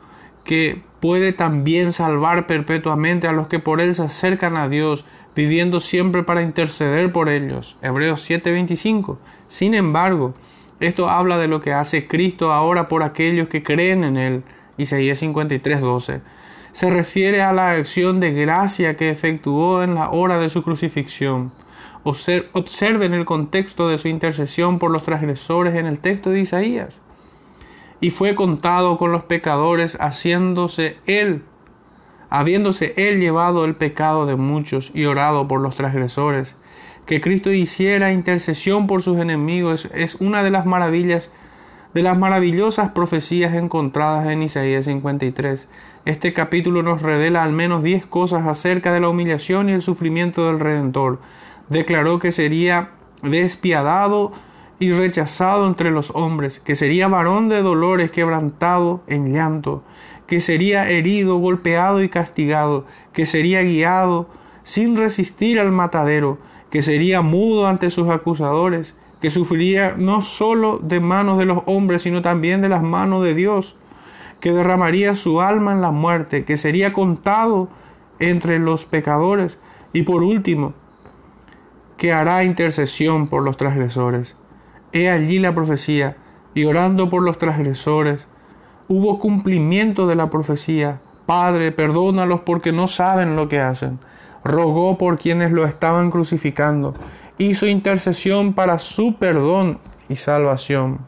que puede también salvar perpetuamente a los que por él se acercan a Dios, viviendo siempre para interceder por ellos. Hebreos 7:25. Sin embargo, esto habla de lo que hace Cristo ahora por aquellos que creen en Él. Isaías 53:12. Se refiere a la acción de gracia que efectuó en la hora de su crucifixión. Observen el contexto de su intercesión por los transgresores en el texto de Isaías. Y fue contado con los pecadores, haciéndose Él, habiéndose Él llevado el pecado de muchos y orado por los transgresores que Cristo hiciera intercesión por sus enemigos es una de las maravillas, de las maravillosas profecías encontradas en Isaías 53. Este capítulo nos revela al menos diez cosas acerca de la humillación y el sufrimiento del Redentor. Declaró que sería despiadado y rechazado entre los hombres, que sería varón de dolores, quebrantado en llanto, que sería herido, golpeado y castigado, que sería guiado sin resistir al matadero, que sería mudo ante sus acusadores, que sufriría no solo de manos de los hombres, sino también de las manos de Dios, que derramaría su alma en la muerte, que sería contado entre los pecadores, y por último, que hará intercesión por los transgresores. He allí la profecía, y orando por los transgresores, hubo cumplimiento de la profecía. Padre, perdónalos porque no saben lo que hacen rogó por quienes lo estaban crucificando, hizo intercesión para su perdón y salvación.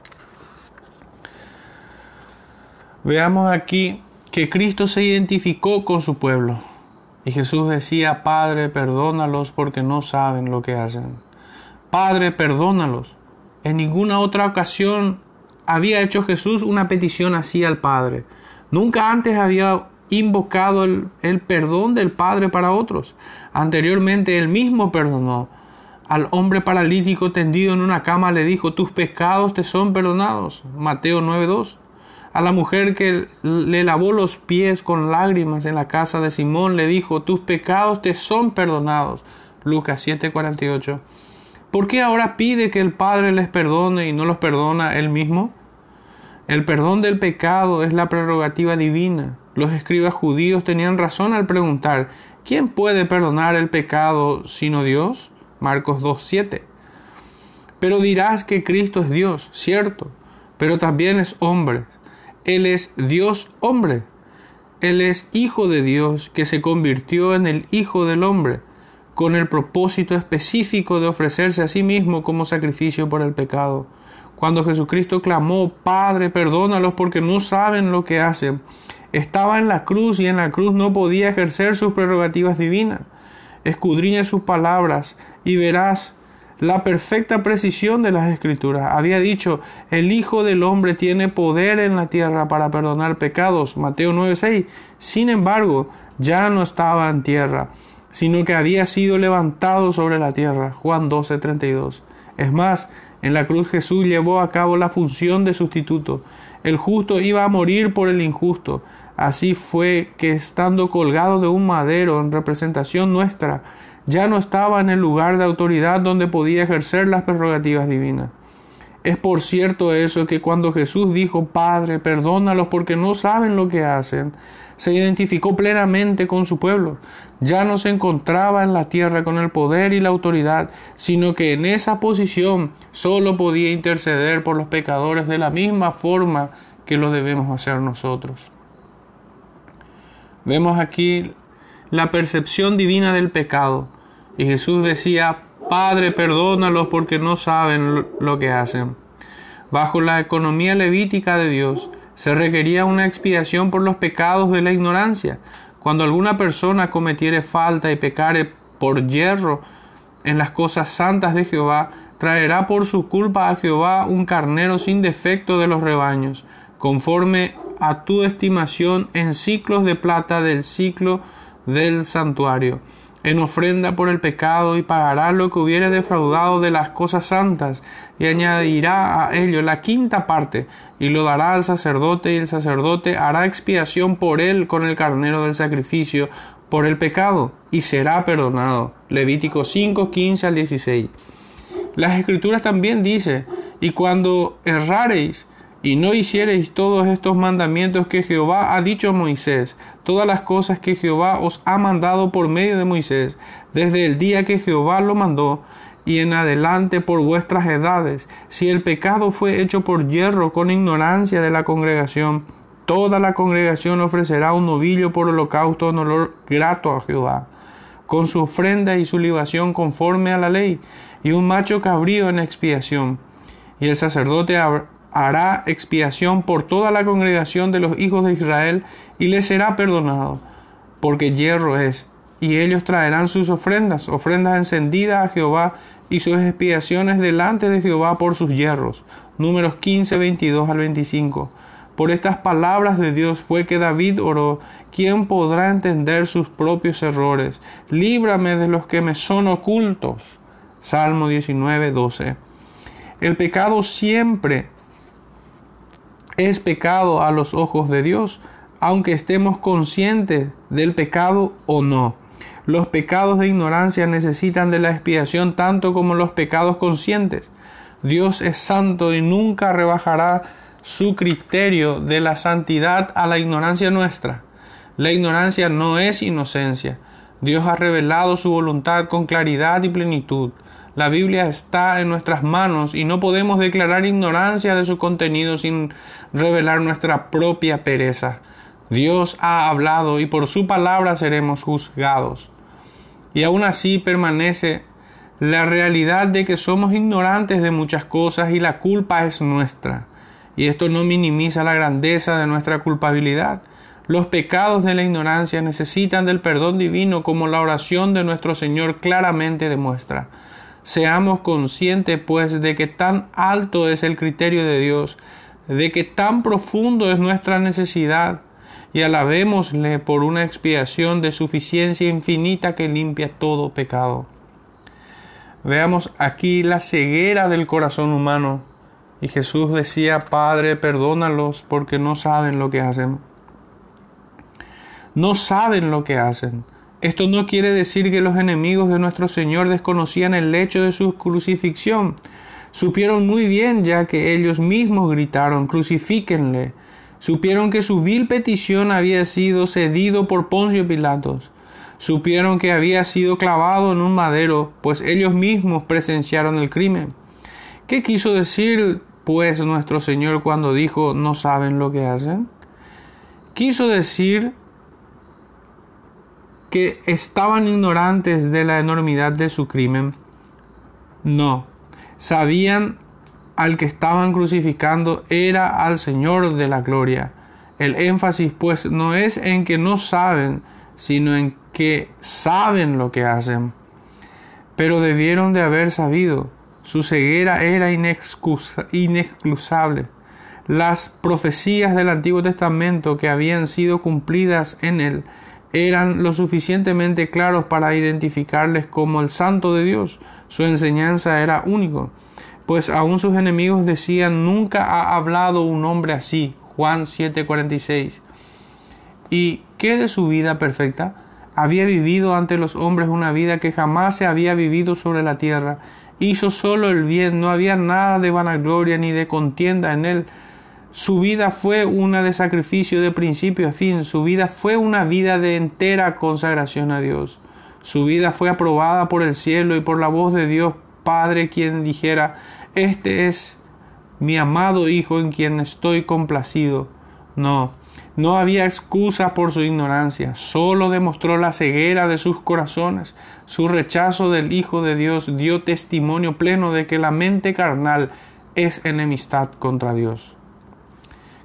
Veamos aquí que Cristo se identificó con su pueblo. Y Jesús decía, Padre, perdónalos porque no saben lo que hacen. Padre, perdónalos. En ninguna otra ocasión había hecho Jesús una petición así al Padre. Nunca antes había invocado el, perdón del Padre para otros. Anteriormente él mismo perdonó. Al hombre paralítico tendido en una cama le dijo, tus pecados te son perdonados. Mateo 9.2 a la mujer que le lavó los pies con lágrimas en la casa de Simón, le dijo, tus pecados te son perdonados. Lucas 7:48. ¿Por qué ahora pide que el Padre les perdone y no los perdona él mismo? El perdón del pecado es la prerrogativa divina. Los escribas judíos tenían razón al preguntar, ¿quién puede perdonar el pecado sino Dios? Marcos 2:7. Pero dirás que Cristo es Dios, cierto, pero también es hombre él es Dios hombre. Él es Hijo de Dios que se convirtió en el Hijo del hombre, con el propósito específico de ofrecerse a sí mismo como sacrificio por el pecado. Cuando Jesucristo clamó, Padre, perdónalos porque no saben lo que hacen, estaba en la cruz y en la cruz no podía ejercer sus prerrogativas divinas. Escudriña sus palabras y verás la perfecta precisión de las escrituras. Había dicho, el Hijo del Hombre tiene poder en la tierra para perdonar pecados. Mateo 9:6. Sin embargo, ya no estaba en tierra, sino que había sido levantado sobre la tierra. Juan 12:32. Es más, en la cruz Jesús llevó a cabo la función de sustituto. El justo iba a morir por el injusto. Así fue que estando colgado de un madero en representación nuestra, ya no estaba en el lugar de autoridad donde podía ejercer las prerrogativas divinas. Es por cierto eso que cuando Jesús dijo, Padre, perdónalos porque no saben lo que hacen, se identificó plenamente con su pueblo. Ya no se encontraba en la tierra con el poder y la autoridad, sino que en esa posición solo podía interceder por los pecadores de la misma forma que lo debemos hacer nosotros. Vemos aquí la percepción divina del pecado. Y Jesús decía, Padre, perdónalos porque no saben lo que hacen. Bajo la economía levítica de Dios, se requería una expiación por los pecados de la ignorancia. Cuando alguna persona cometiere falta y pecare por hierro en las cosas santas de Jehová, traerá por su culpa a Jehová un carnero sin defecto de los rebaños, conforme a tu estimación en ciclos de plata del ciclo del santuario, en ofrenda por el pecado, y pagará lo que hubiere defraudado de las cosas santas, y añadirá a ello la quinta parte, y lo dará al sacerdote, y el sacerdote hará expiación por él con el carnero del sacrificio por el pecado, y será perdonado. Levítico 5, 15 al 16. Las escrituras también dice, y cuando errareis, y no hiciereis todos estos mandamientos que Jehová ha dicho a Moisés, todas las cosas que Jehová os ha mandado por medio de Moisés, desde el día que Jehová lo mandó, y en adelante por vuestras edades, si el pecado fue hecho por hierro con ignorancia de la congregación, toda la congregación ofrecerá un novillo por holocausto en olor grato a Jehová, con su ofrenda y su libación conforme a la ley, y un macho cabrío en expiación. Y el sacerdote hará expiación por toda la congregación de los hijos de Israel y les será perdonado, porque hierro es. Y ellos traerán sus ofrendas, ofrendas encendidas a Jehová y sus expiaciones delante de Jehová por sus hierros. Números 15, 22 al 25. Por estas palabras de Dios fue que David oró, ¿quién podrá entender sus propios errores? Líbrame de los que me son ocultos. Salmo 19, 12. El pecado siempre es pecado a los ojos de Dios, aunque estemos conscientes del pecado o no. Los pecados de ignorancia necesitan de la expiación tanto como los pecados conscientes. Dios es santo y nunca rebajará su criterio de la santidad a la ignorancia nuestra. La ignorancia no es inocencia. Dios ha revelado su voluntad con claridad y plenitud. La Biblia está en nuestras manos y no podemos declarar ignorancia de su contenido sin revelar nuestra propia pereza. Dios ha hablado y por su palabra seremos juzgados. Y aún así permanece la realidad de que somos ignorantes de muchas cosas y la culpa es nuestra. Y esto no minimiza la grandeza de nuestra culpabilidad. Los pecados de la ignorancia necesitan del perdón divino como la oración de nuestro Señor claramente demuestra. Seamos conscientes, pues, de que tan alto es el criterio de Dios, de que tan profundo es nuestra necesidad, y alabémosle por una expiación de suficiencia infinita que limpia todo pecado. Veamos aquí la ceguera del corazón humano. Y Jesús decía, Padre, perdónalos porque no saben lo que hacen. No saben lo que hacen. Esto no quiere decir que los enemigos de nuestro Señor desconocían el hecho de su crucifixión. Supieron muy bien ya que ellos mismos gritaron, crucifíquenle. Supieron que su vil petición había sido cedido por Poncio Pilatos. Supieron que había sido clavado en un madero, pues ellos mismos presenciaron el crimen. ¿Qué quiso decir, pues, nuestro Señor cuando dijo no saben lo que hacen? Quiso decir que estaban ignorantes de la enormidad de su crimen. No, sabían al que estaban crucificando era al Señor de la gloria. El énfasis pues no es en que no saben, sino en que saben lo que hacen. Pero debieron de haber sabido. Su ceguera era inexcusable. Las profecías del Antiguo Testamento que habían sido cumplidas en él eran lo suficientemente claros para identificarles como el santo de Dios. Su enseñanza era único pues aún sus enemigos decían, nunca ha hablado un hombre así. Juan 7:46. ¿Y qué de su vida perfecta? Había vivido ante los hombres una vida que jamás se había vivido sobre la tierra. Hizo solo el bien, no había nada de vanagloria ni de contienda en él. Su vida fue una de sacrificio de principio a fin, su vida fue una vida de entera consagración a Dios. Su vida fue aprobada por el cielo y por la voz de Dios Padre quien dijera, este es mi amado Hijo en quien estoy complacido. No, no había excusa por su ignorancia, solo demostró la ceguera de sus corazones. Su rechazo del Hijo de Dios dio testimonio pleno de que la mente carnal es enemistad contra Dios.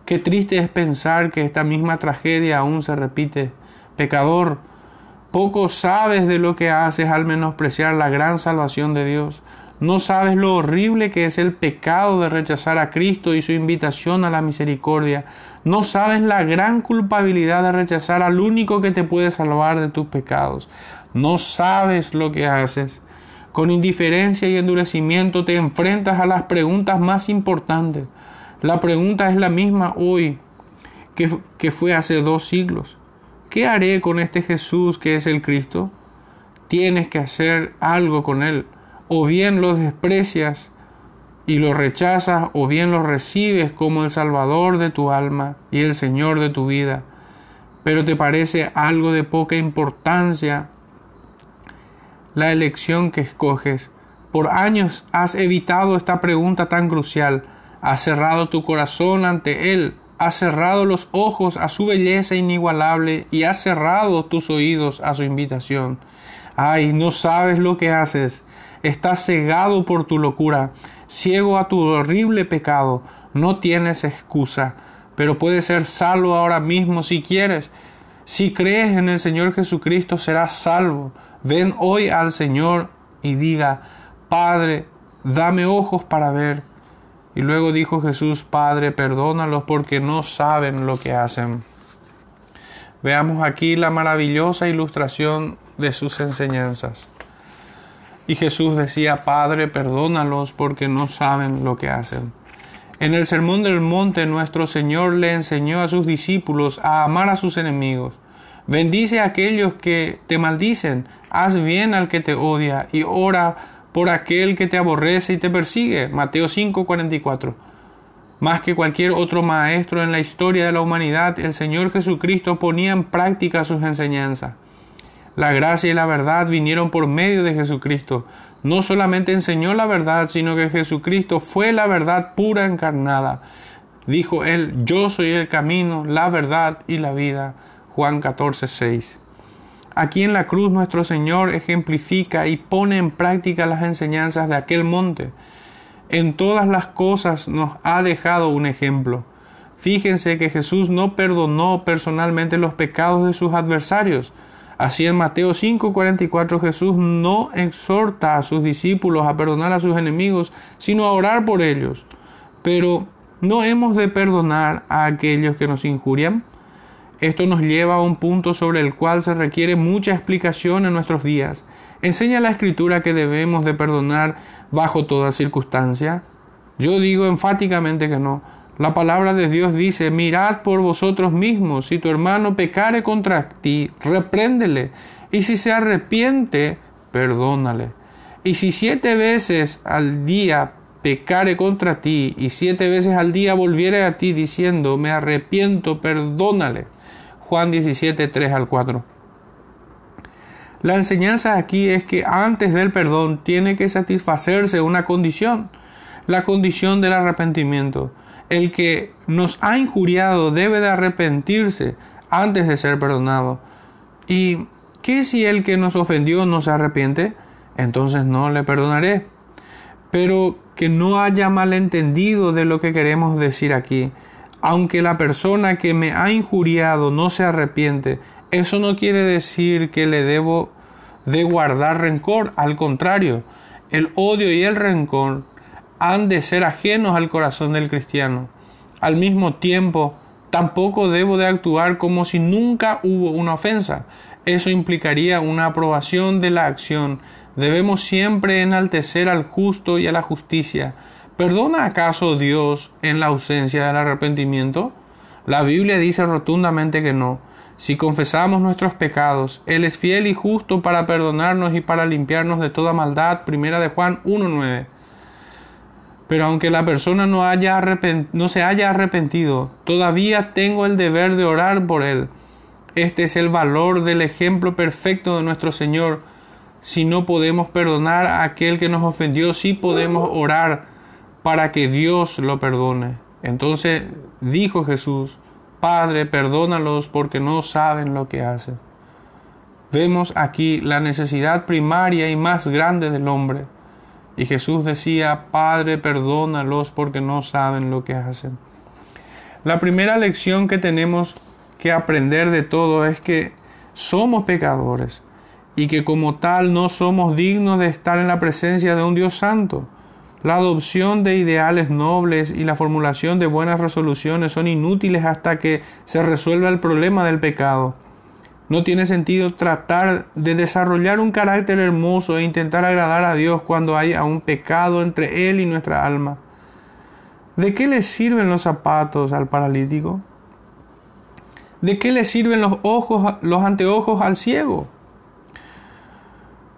Qué triste es pensar que esta misma tragedia aún se repite. Pecador, poco sabes de lo que haces al menospreciar la gran salvación de Dios. No sabes lo horrible que es el pecado de rechazar a Cristo y su invitación a la misericordia. No sabes la gran culpabilidad de rechazar al único que te puede salvar de tus pecados. No sabes lo que haces. Con indiferencia y endurecimiento te enfrentas a las preguntas más importantes. La pregunta es la misma hoy que, que fue hace dos siglos. ¿Qué haré con este Jesús que es el Cristo? Tienes que hacer algo con él o bien lo desprecias y lo rechazas, o bien lo recibes como el Salvador de tu alma y el Señor de tu vida, pero te parece algo de poca importancia la elección que escoges. Por años has evitado esta pregunta tan crucial, has cerrado tu corazón ante Él, has cerrado los ojos a su belleza inigualable y has cerrado tus oídos a su invitación. Ay, no sabes lo que haces estás cegado por tu locura, ciego a tu horrible pecado, no tienes excusa, pero puedes ser salvo ahora mismo si quieres. Si crees en el Señor Jesucristo serás salvo. Ven hoy al Señor y diga, Padre, dame ojos para ver. Y luego dijo Jesús, Padre, perdónalos porque no saben lo que hacen. Veamos aquí la maravillosa ilustración de sus enseñanzas. Y Jesús decía, Padre, perdónalos porque no saben lo que hacen. En el Sermón del Monte nuestro Señor le enseñó a sus discípulos a amar a sus enemigos. Bendice a aquellos que te maldicen, haz bien al que te odia y ora por aquel que te aborrece y te persigue. Mateo 5:44. Más que cualquier otro maestro en la historia de la humanidad, el Señor Jesucristo ponía en práctica sus enseñanzas. La gracia y la verdad vinieron por medio de Jesucristo. No solamente enseñó la verdad, sino que Jesucristo fue la verdad pura encarnada. Dijo él, yo soy el camino, la verdad y la vida. Juan 14, 6. Aquí en la cruz nuestro Señor ejemplifica y pone en práctica las enseñanzas de aquel monte. En todas las cosas nos ha dejado un ejemplo. Fíjense que Jesús no perdonó personalmente los pecados de sus adversarios. Así en Mateo 5:44 Jesús no exhorta a sus discípulos a perdonar a sus enemigos, sino a orar por ellos. Pero ¿no hemos de perdonar a aquellos que nos injurian? Esto nos lleva a un punto sobre el cual se requiere mucha explicación en nuestros días. ¿Enseña la Escritura que debemos de perdonar bajo toda circunstancia? Yo digo enfáticamente que no. La palabra de Dios dice, mirad por vosotros mismos, si tu hermano pecare contra ti, repréndele, y si se arrepiente, perdónale. Y si siete veces al día pecare contra ti, y siete veces al día volviere a ti diciendo, me arrepiento, perdónale. Juan 17, 3 al 4. La enseñanza aquí es que antes del perdón tiene que satisfacerse una condición, la condición del arrepentimiento el que nos ha injuriado debe de arrepentirse antes de ser perdonado. ¿Y qué si el que nos ofendió no se arrepiente? Entonces no le perdonaré. Pero que no haya malentendido de lo que queremos decir aquí. Aunque la persona que me ha injuriado no se arrepiente, eso no quiere decir que le debo de guardar rencor. Al contrario, el odio y el rencor han de ser ajenos al corazón del cristiano. Al mismo tiempo, tampoco debo de actuar como si nunca hubo una ofensa. Eso implicaría una aprobación de la acción. Debemos siempre enaltecer al justo y a la justicia. ¿Perdona acaso Dios en la ausencia del arrepentimiento? La Biblia dice rotundamente que no. Si confesamos nuestros pecados, Él es fiel y justo para perdonarnos y para limpiarnos de toda maldad. Primera de Juan 1.9. Pero aunque la persona no, haya no se haya arrepentido, todavía tengo el deber de orar por él. Este es el valor del ejemplo perfecto de nuestro Señor. Si no podemos perdonar a aquel que nos ofendió, sí podemos orar para que Dios lo perdone. Entonces dijo Jesús, Padre, perdónalos porque no saben lo que hacen. Vemos aquí la necesidad primaria y más grande del hombre y Jesús decía, Padre, perdónalos porque no saben lo que hacen. La primera lección que tenemos que aprender de todo es que somos pecadores y que como tal no somos dignos de estar en la presencia de un Dios santo. La adopción de ideales nobles y la formulación de buenas resoluciones son inútiles hasta que se resuelva el problema del pecado. No tiene sentido tratar de desarrollar un carácter hermoso e intentar agradar a Dios cuando hay un pecado entre Él y nuestra alma. ¿De qué le sirven los zapatos al paralítico? ¿De qué le sirven los ojos, los anteojos al ciego?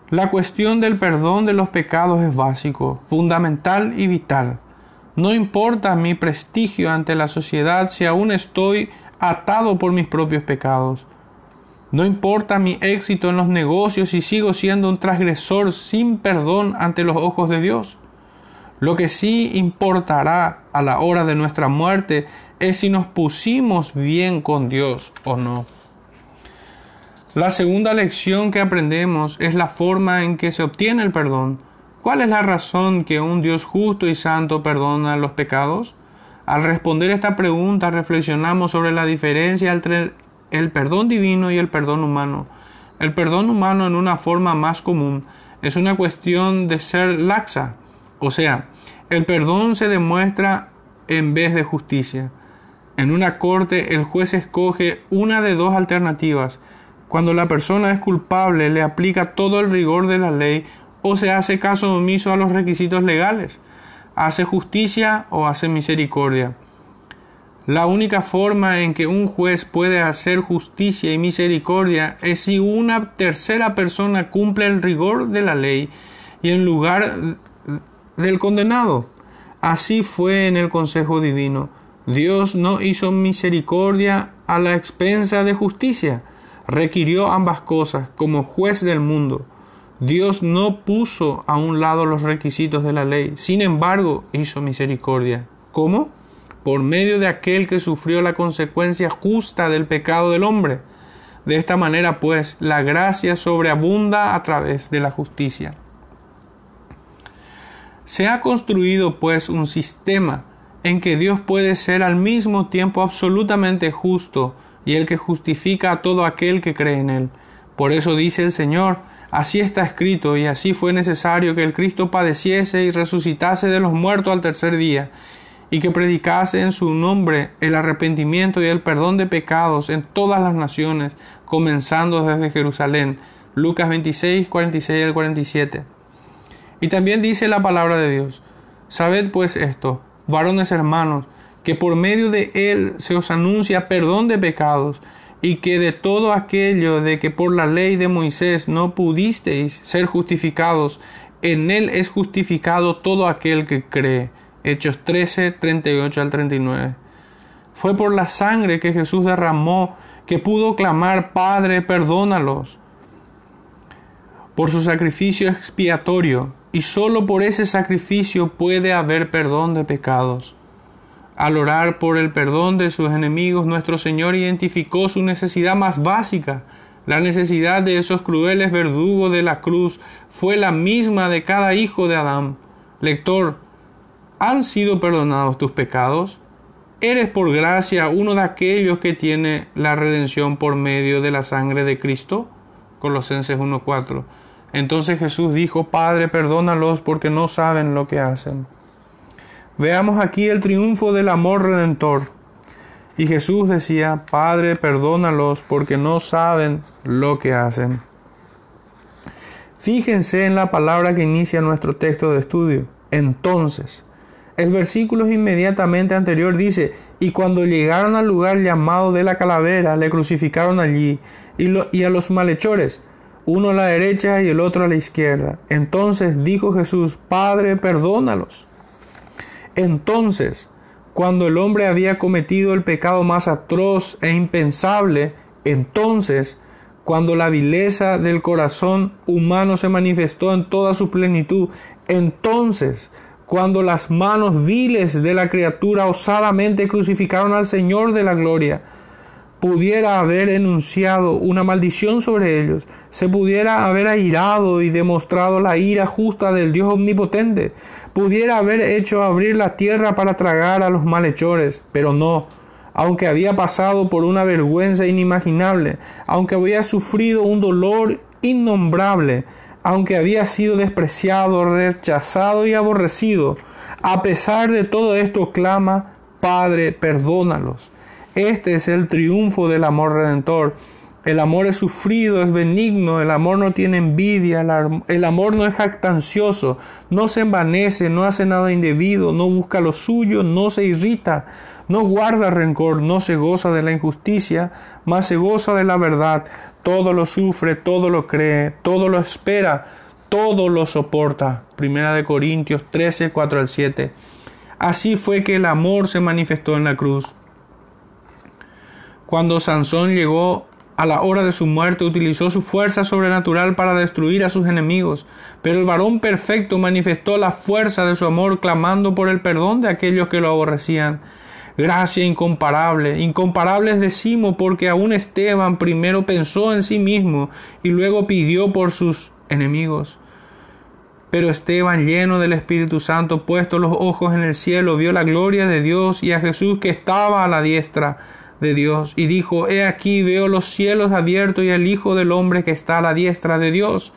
La cuestión del perdón de los pecados es básico, fundamental y vital. No importa mi prestigio ante la sociedad si aún estoy atado por mis propios pecados. No importa mi éxito en los negocios si sigo siendo un transgresor sin perdón ante los ojos de Dios. Lo que sí importará a la hora de nuestra muerte es si nos pusimos bien con Dios o no. La segunda lección que aprendemos es la forma en que se obtiene el perdón. ¿Cuál es la razón que un Dios justo y santo perdona los pecados? Al responder esta pregunta reflexionamos sobre la diferencia entre el perdón divino y el perdón humano. El perdón humano en una forma más común es una cuestión de ser laxa, o sea, el perdón se demuestra en vez de justicia. En una corte el juez escoge una de dos alternativas. Cuando la persona es culpable le aplica todo el rigor de la ley o se hace caso omiso a los requisitos legales. Hace justicia o hace misericordia. La única forma en que un juez puede hacer justicia y misericordia es si una tercera persona cumple el rigor de la ley y en lugar del condenado. Así fue en el Consejo Divino. Dios no hizo misericordia a la expensa de justicia, requirió ambas cosas como juez del mundo. Dios no puso a un lado los requisitos de la ley, sin embargo hizo misericordia. ¿Cómo? por medio de aquel que sufrió la consecuencia justa del pecado del hombre. De esta manera, pues, la gracia sobreabunda a través de la justicia. Se ha construido, pues, un sistema en que Dios puede ser al mismo tiempo absolutamente justo y el que justifica a todo aquel que cree en él. Por eso dice el Señor, así está escrito, y así fue necesario que el Cristo padeciese y resucitase de los muertos al tercer día, y que predicase en su nombre el arrepentimiento y el perdón de pecados en todas las naciones, comenzando desde Jerusalén. Lucas 26, 46 al 47. Y también dice la palabra de Dios, Sabed pues esto, varones hermanos, que por medio de él se os anuncia perdón de pecados, y que de todo aquello de que por la ley de Moisés no pudisteis ser justificados, en él es justificado todo aquel que cree. Hechos 13, 38 al 39. Fue por la sangre que Jesús derramó que pudo clamar, Padre, perdónalos. Por su sacrificio expiatorio, y sólo por ese sacrificio puede haber perdón de pecados. Al orar por el perdón de sus enemigos, nuestro Señor identificó su necesidad más básica. La necesidad de esos crueles verdugos de la cruz fue la misma de cada hijo de Adán. Lector, ¿Han sido perdonados tus pecados? ¿Eres por gracia uno de aquellos que tiene la redención por medio de la sangre de Cristo? Colosenses 1.4. Entonces Jesús dijo, Padre, perdónalos porque no saben lo que hacen. Veamos aquí el triunfo del amor redentor. Y Jesús decía, Padre, perdónalos porque no saben lo que hacen. Fíjense en la palabra que inicia nuestro texto de estudio. Entonces, el versículo inmediatamente anterior dice, y cuando llegaron al lugar llamado de la calavera, le crucificaron allí, y, y, a los malhechores, uno a la derecha y el otro a la izquierda. Entonces dijo Jesús, Padre, perdónalos. Entonces, cuando el hombre había cometido el pecado más atroz e impensable, entonces, cuando la vileza del corazón humano se manifestó en toda su plenitud, entonces, cuando las manos viles de la criatura osadamente crucificaron al Señor de la gloria, pudiera haber enunciado una maldición sobre ellos, se pudiera haber airado y demostrado la ira justa del Dios omnipotente, pudiera haber hecho abrir la tierra para tragar a los malhechores, pero no, aunque había pasado por una vergüenza inimaginable, aunque había sufrido un dolor innombrable, aunque había sido despreciado, rechazado y aborrecido, a pesar de todo esto clama, Padre, perdónalos. Este es el triunfo del amor redentor. El amor es sufrido, es benigno, el amor no tiene envidia, el amor no es jactancioso, no se envanece, no hace nada indebido, no busca lo suyo, no se irrita, no guarda rencor, no se goza de la injusticia, mas se goza de la verdad, todo lo sufre, todo lo cree, todo lo espera, todo lo soporta. Primera de Corintios 13, 4 al 7. Así fue que el amor se manifestó en la cruz. Cuando Sansón llegó a la hora de su muerte, utilizó su fuerza sobrenatural para destruir a sus enemigos, pero el varón perfecto manifestó la fuerza de su amor clamando por el perdón de aquellos que lo aborrecían gracia incomparable. Incomparables decimos porque aún Esteban primero pensó en sí mismo y luego pidió por sus enemigos. Pero Esteban, lleno del Espíritu Santo, puesto los ojos en el cielo, vio la gloria de Dios y a Jesús que estaba a la diestra de Dios, y dijo, He aquí veo los cielos abiertos y al Hijo del Hombre que está a la diestra de Dios.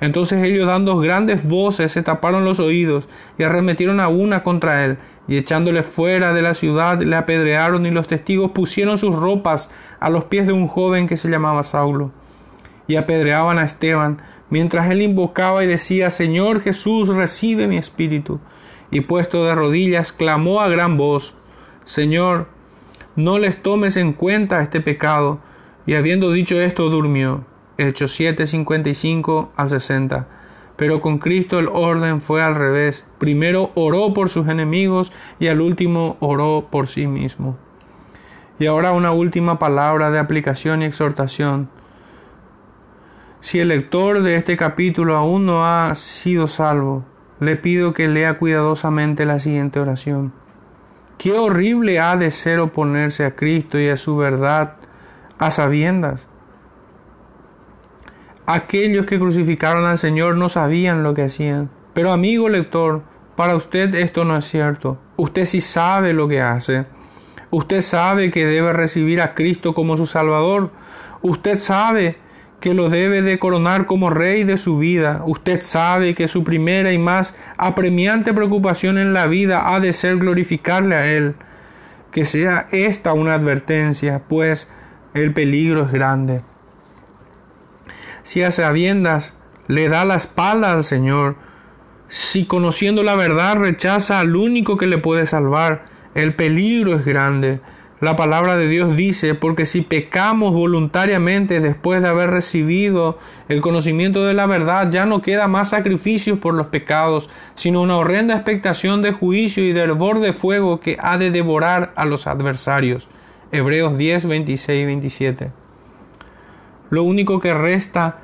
Entonces ellos dando grandes voces se taparon los oídos y arremetieron a una contra él. Y echándole fuera de la ciudad le apedrearon y los testigos pusieron sus ropas a los pies de un joven que se llamaba Saulo. Y apedreaban a Esteban mientras él invocaba y decía Señor Jesús recibe mi espíritu y puesto de rodillas clamó a gran voz Señor no les tomes en cuenta este pecado y habiendo dicho esto durmió Hechos 7, 55 al 60. Pero con Cristo el orden fue al revés. Primero oró por sus enemigos y al último oró por sí mismo. Y ahora una última palabra de aplicación y exhortación. Si el lector de este capítulo aún no ha sido salvo, le pido que lea cuidadosamente la siguiente oración. Qué horrible ha de ser oponerse a Cristo y a su verdad a sabiendas Aquellos que crucificaron al Señor no sabían lo que hacían. Pero amigo lector, para usted esto no es cierto. Usted sí sabe lo que hace. Usted sabe que debe recibir a Cristo como su Salvador. Usted sabe que lo debe de coronar como rey de su vida. Usted sabe que su primera y más apremiante preocupación en la vida ha de ser glorificarle a Él. Que sea esta una advertencia, pues el peligro es grande. Si a sabiendas le da la espalda al Señor, si conociendo la verdad rechaza al único que le puede salvar, el peligro es grande. La palabra de Dios dice, porque si pecamos voluntariamente después de haber recibido el conocimiento de la verdad, ya no queda más sacrificios por los pecados, sino una horrenda expectación de juicio y del borde de fuego que ha de devorar a los adversarios. Hebreos 10, 26 y 27. Lo único que resta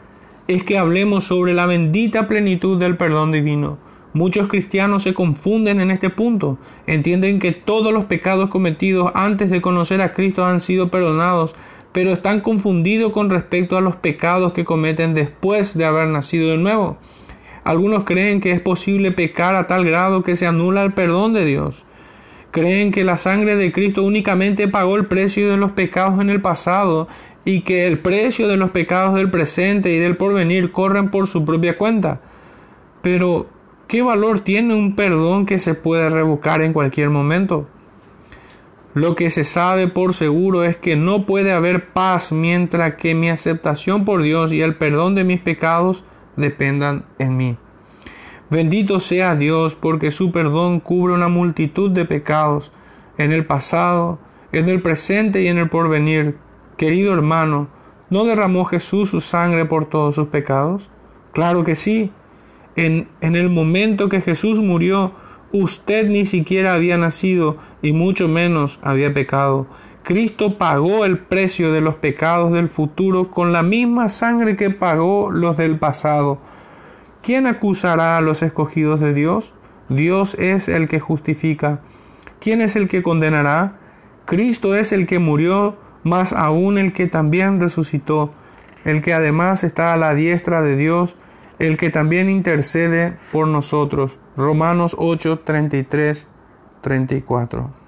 es que hablemos sobre la bendita plenitud del perdón divino. Muchos cristianos se confunden en este punto, entienden que todos los pecados cometidos antes de conocer a Cristo han sido perdonados, pero están confundidos con respecto a los pecados que cometen después de haber nacido de nuevo. Algunos creen que es posible pecar a tal grado que se anula el perdón de Dios. Creen que la sangre de Cristo únicamente pagó el precio de los pecados en el pasado y que el precio de los pecados del presente y del porvenir corren por su propia cuenta. Pero, ¿qué valor tiene un perdón que se puede revocar en cualquier momento? Lo que se sabe por seguro es que no puede haber paz mientras que mi aceptación por Dios y el perdón de mis pecados dependan en mí. Bendito sea Dios porque su perdón cubre una multitud de pecados en el pasado, en el presente y en el porvenir Querido hermano, ¿no derramó Jesús su sangre por todos sus pecados? Claro que sí. En, el momento que Jesús murió, usted ni siquiera había nacido y mucho menos había pecado. Cristo pagó el precio de los pecados del futuro con la misma sangre que pagó los del pasado. ¿Quién acusará a los escogidos de Dios? Dios es el que justifica. ¿Quién es el que condenará? Cristo es el que murió más aún el que también resucitó, el que además está a la diestra de Dios, el que también intercede por nosotros. Romanos 8, 33, 34.